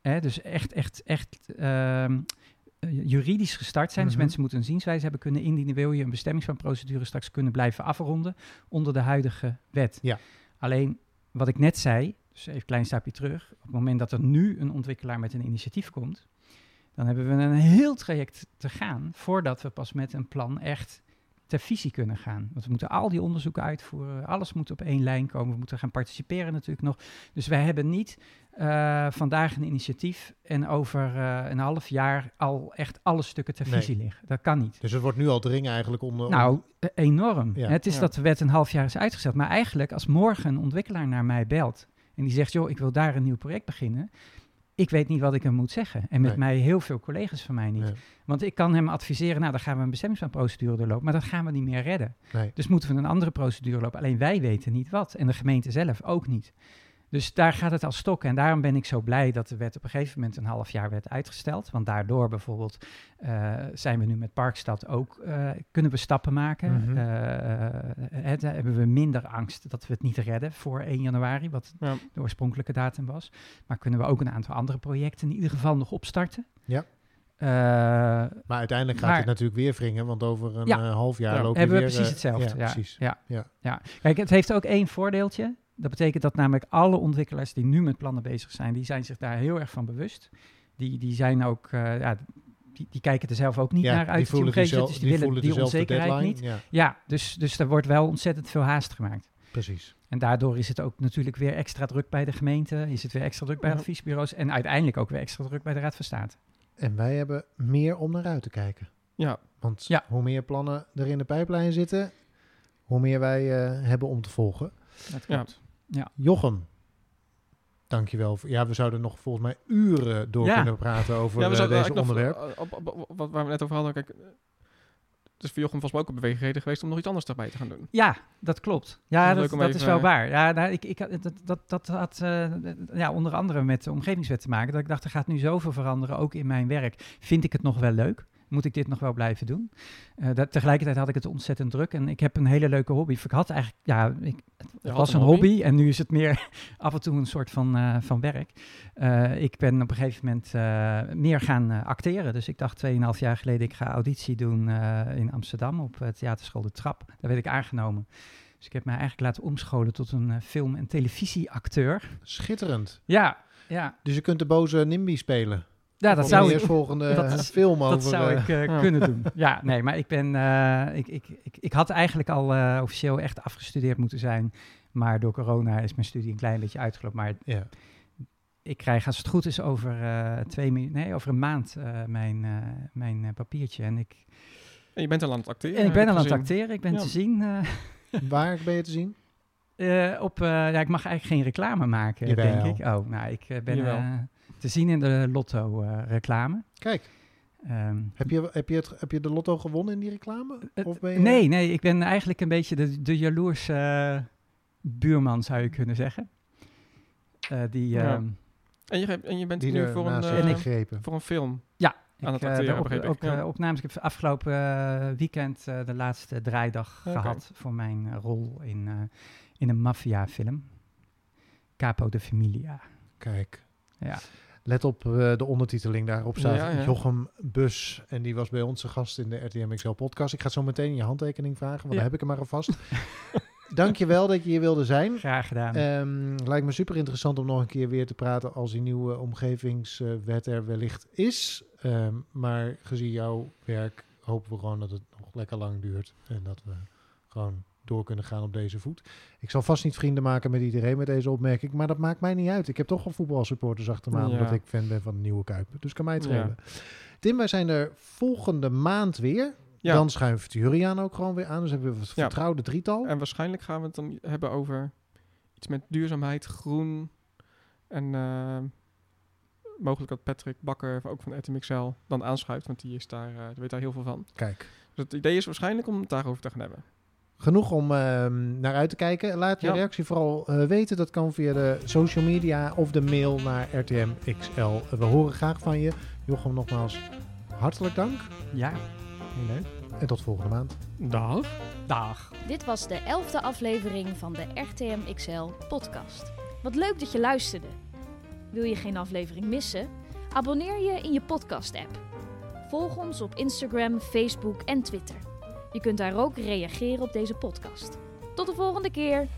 [SPEAKER 4] Hè? Dus echt, echt, echt ehm, eh, juridisch gestart zijn.
[SPEAKER 1] Mhm.
[SPEAKER 4] Dus mensen moeten een zienswijze hebben kunnen indienen. Wil je een bestemmingsplanprocedure straks kunnen blijven afronden onder de huidige wet.
[SPEAKER 1] Ja.
[SPEAKER 4] Alleen wat ik net zei, dus even een klein stapje terug. Op het moment dat er nu een ontwikkelaar met een initiatief komt, dan hebben we een heel traject te gaan voordat we pas met een plan echt ter visie kunnen gaan. Want we moeten al die onderzoeken uitvoeren, alles moet op één lijn komen, we moeten gaan participeren natuurlijk nog. Dus wij hebben niet eh, vandaag een initiatief en over eh, een half jaar al echt alle stukken ter
[SPEAKER 1] Nee.
[SPEAKER 4] visie liggen. Dat kan niet.
[SPEAKER 1] Dus het wordt nu al dringen eigenlijk onder...
[SPEAKER 4] Nou, eh, enorm.
[SPEAKER 1] Ja.
[SPEAKER 4] Het is
[SPEAKER 2] Ja.
[SPEAKER 4] dat de wet een half jaar is uitgesteld. Maar eigenlijk, als morgen een ontwikkelaar naar mij belt en die zegt, joh, ik wil daar een nieuw project beginnen. Ik weet niet wat ik hem moet zeggen. En met
[SPEAKER 1] Nee.
[SPEAKER 4] mij heel veel collega's van mij niet.
[SPEAKER 1] Nee.
[SPEAKER 4] Want ik kan hem adviseren, nou, dan gaan we een bestemmingsplanprocedure doorlopen. Maar dat gaan we niet meer redden.
[SPEAKER 1] Nee.
[SPEAKER 4] Dus moeten we een andere procedure lopen. Alleen wij weten niet wat. En de gemeente zelf ook niet. Dus daar gaat het al stokken. En daarom ben ik zo blij dat de wet op een gegeven moment een half jaar werd uitgesteld. Want daardoor bijvoorbeeld eh, zijn we nu met Parkstad ook, eh, kunnen we stappen maken. Het, hebben we minder angst dat we het niet redden voor 1 januari, wat
[SPEAKER 2] Ja.
[SPEAKER 4] de oorspronkelijke datum was. Maar kunnen we ook een aantal andere projecten in ieder geval nog opstarten.
[SPEAKER 1] Ja. Maar uiteindelijk gaat
[SPEAKER 4] Maar-
[SPEAKER 1] het natuurlijk weer wringen, want over een
[SPEAKER 4] Ja.
[SPEAKER 1] half jaar
[SPEAKER 2] Ja.
[SPEAKER 1] loop je
[SPEAKER 4] hebben we
[SPEAKER 1] weer...
[SPEAKER 4] precies hetzelfde.
[SPEAKER 1] Ja,
[SPEAKER 4] Ja,
[SPEAKER 1] precies.
[SPEAKER 4] Ja,
[SPEAKER 1] Ja.
[SPEAKER 4] ja. Kijk, het heeft ook één voordeeltje. Dat betekent dat namelijk alle ontwikkelaars die nu met plannen bezig zijn, die zijn zich daar heel erg van bewust. Die, die zijn ook, eh, ja, die, die kijken er zelf ook niet
[SPEAKER 1] Ja,
[SPEAKER 4] naar
[SPEAKER 1] die
[SPEAKER 4] uit die
[SPEAKER 1] voelen
[SPEAKER 4] omgeving,
[SPEAKER 1] diezelf-
[SPEAKER 4] dus
[SPEAKER 1] die
[SPEAKER 4] die willen
[SPEAKER 1] voelen
[SPEAKER 4] die onzekerheid
[SPEAKER 1] deadline.
[SPEAKER 4] niet.
[SPEAKER 1] Ja,
[SPEAKER 4] Ja, dus, dus er wordt wel ontzettend veel haast gemaakt.
[SPEAKER 1] precies.
[SPEAKER 4] En daardoor is het ook natuurlijk weer extra druk bij de gemeente, is het weer extra druk bij
[SPEAKER 2] Ja.
[SPEAKER 4] adviesbureaus en uiteindelijk ook weer extra druk bij de Raad van State.
[SPEAKER 1] En wij hebben meer om naar uit te kijken.
[SPEAKER 2] Ja,
[SPEAKER 1] Want
[SPEAKER 4] Ja.
[SPEAKER 1] hoe meer plannen er in de pijplijn zitten, hoe meer wij eh, hebben om te volgen.
[SPEAKER 4] Dat
[SPEAKER 2] Ja.
[SPEAKER 1] Jochem, dankjewel. voor- Ja, we zouden nog volgens mij uren door
[SPEAKER 4] Ja.
[SPEAKER 1] kunnen praten over
[SPEAKER 2] ja we
[SPEAKER 1] eh, deze
[SPEAKER 2] nog,
[SPEAKER 1] onderwerp.
[SPEAKER 2] eh, op, op, op- wat waar we net over hadden, kijk, het is voor Jochem volgens mij ook een beweegreden geweest om nog iets anders daarbij te gaan doen.
[SPEAKER 4] Ja, dat klopt. Ja, dat, dat
[SPEAKER 2] even,
[SPEAKER 4] is wel waar. Ja, nou, ik, ik, had- dat, dat, dat had eh, ja, onder andere met de omgevingswet te maken. Dat ik dacht, er gaat nu zoveel veranderen, ook in mijn werk. Vind ik het nog wel leuk? Moet ik dit nog wel blijven doen? Eh, dat, tegelijkertijd had ik het ontzettend druk en ik heb een hele leuke hobby. Ik had eigenlijk, ja, ik, het was
[SPEAKER 2] een hobby?
[SPEAKER 4] hobby. en nu is het meer [LAUGHS] af en toe een soort van, eh, van werk. Eh, ik ben op een gegeven moment meer gaan acteren. Dus ik dacht 2,5 jaar geleden, ik ga auditie doen in Amsterdam op uh, theaterschool De Trap. Daar werd ik aangenomen. Dus ik heb mij eigenlijk laten omscholen tot een film- en televisieacteur.
[SPEAKER 1] Schitterend.
[SPEAKER 4] Ja, ja.
[SPEAKER 1] Dus je kunt de boze Nimby spelen.
[SPEAKER 4] Ja, dat zou
[SPEAKER 1] de
[SPEAKER 4] ik, dat is-
[SPEAKER 1] film over...
[SPEAKER 4] dat zou
[SPEAKER 1] eh,
[SPEAKER 4] ik eh, [LAUGHS]
[SPEAKER 2] ja.
[SPEAKER 4] kunnen doen. Ja, nee, maar ik ben, eh, ik, ik, ik, ik had eigenlijk al eh, officieel echt afgestudeerd moeten zijn. Maar door corona is mijn studie een klein beetje uitgelopen. Maar
[SPEAKER 1] ja.
[SPEAKER 4] ik krijg, als het goed is, over, eh, twee, nee, over een maand eh, mijn, eh, mijn papiertje. En ik,
[SPEAKER 2] En je bent al aan het acteren.
[SPEAKER 4] en ik ben al aan het acteren. Ik ben
[SPEAKER 2] Ja.
[SPEAKER 4] te zien. eh, [LAUGHS]
[SPEAKER 1] Waar ben je te zien?
[SPEAKER 4] eh, op, eh, ja, ik mag eigenlijk geen reclame maken,
[SPEAKER 1] Jawel.
[SPEAKER 4] denk ik. Oh, nou, ik ben
[SPEAKER 2] Jawel.
[SPEAKER 4] eh, te zien in de Lotto-reclame.
[SPEAKER 1] Kijk,
[SPEAKER 4] Ehm,
[SPEAKER 1] heb je, heb, je het, heb je de lotto gewonnen in die reclame?
[SPEAKER 4] Het-
[SPEAKER 1] Of ben je...
[SPEAKER 4] Nee, nee, ik ben eigenlijk een beetje de, de jaloerse eh, buurman, zou je kunnen zeggen. Eh, die,
[SPEAKER 2] Ja.
[SPEAKER 4] ehm,
[SPEAKER 2] En je, en je bent
[SPEAKER 1] Die
[SPEAKER 2] nu voor een, eh,
[SPEAKER 1] gegrepen.
[SPEAKER 2] voor een film.
[SPEAKER 4] ja,
[SPEAKER 2] Aan het
[SPEAKER 4] ik, eh,
[SPEAKER 2] acteren,
[SPEAKER 4] op- ook,
[SPEAKER 2] ja.
[SPEAKER 4] eh, opnames. Ik heb afgelopen eh, weekend eh, de laatste draaidag gehad voor mijn eh, rol in, eh, in een maffiafilm. Capo de Familia.
[SPEAKER 1] Kijk.
[SPEAKER 4] Ja.
[SPEAKER 1] Let op eh, de ondertiteling daarop staat
[SPEAKER 2] Ja, ja.
[SPEAKER 1] Jochem Bus. En die was bij ons de gast in de RTM XL podcast. Ik ga zo meteen je handtekening vragen, want
[SPEAKER 4] Ja.
[SPEAKER 1] dan heb ik hem maar alvast. [LAUGHS] Dank je wel dat je hier wilde zijn.
[SPEAKER 4] Graag gedaan.
[SPEAKER 1] Ehm, lijkt me super interessant om nog een keer weer te praten als die nieuwe omgevingswet er wellicht is. Ehm, maar gezien jouw werk hopen we gewoon dat het nog lekker lang duurt. En dat we gewoon door kunnen gaan op deze voet. Ik zal vast niet vrienden maken met iedereen met deze opmerking. Maar dat maakt mij niet uit. Ik heb toch al voetbalsupporters achter me aan.
[SPEAKER 2] Ja.
[SPEAKER 1] Omdat ik fan ben van de nieuwe Kuip. Dus kan mij het
[SPEAKER 2] Ja.
[SPEAKER 1] schelen. Tim, wij zijn er volgende maand weer.
[SPEAKER 2] Ja.
[SPEAKER 1] Dan schuift Juriaan ook gewoon weer aan. Dus hebben we het vertrouwde drietal.
[SPEAKER 2] En waarschijnlijk gaan we het dan hebben over iets met duurzaamheid, groen. En eh, mogelijk dat Patrick Bakker, ook van RTMXL, dan aanschuift. Want die, is daar, die weet daar heel veel van.
[SPEAKER 1] Kijk.
[SPEAKER 2] Dus het idee is waarschijnlijk om het daarover te gaan hebben.
[SPEAKER 1] Genoeg om ehm, naar uit te kijken. Laat je
[SPEAKER 2] Ja.
[SPEAKER 1] reactie vooral eh, weten. Dat kan via de social media of de mail naar RTM XL. We horen graag van je. Jochem, nogmaals hartelijk dank.
[SPEAKER 4] ja, heel leuk.
[SPEAKER 1] En tot volgende maand.
[SPEAKER 2] Dag.
[SPEAKER 4] Dag.
[SPEAKER 3] Dit was de elfde aflevering van de RTM XL podcast. Wat leuk dat je luisterde. Wil je geen aflevering missen? Abonneer je in je podcast-app. Volg ons op Instagram, Facebook en Twitter. Je kunt daar ook reageren op deze podcast. Tot de volgende keer!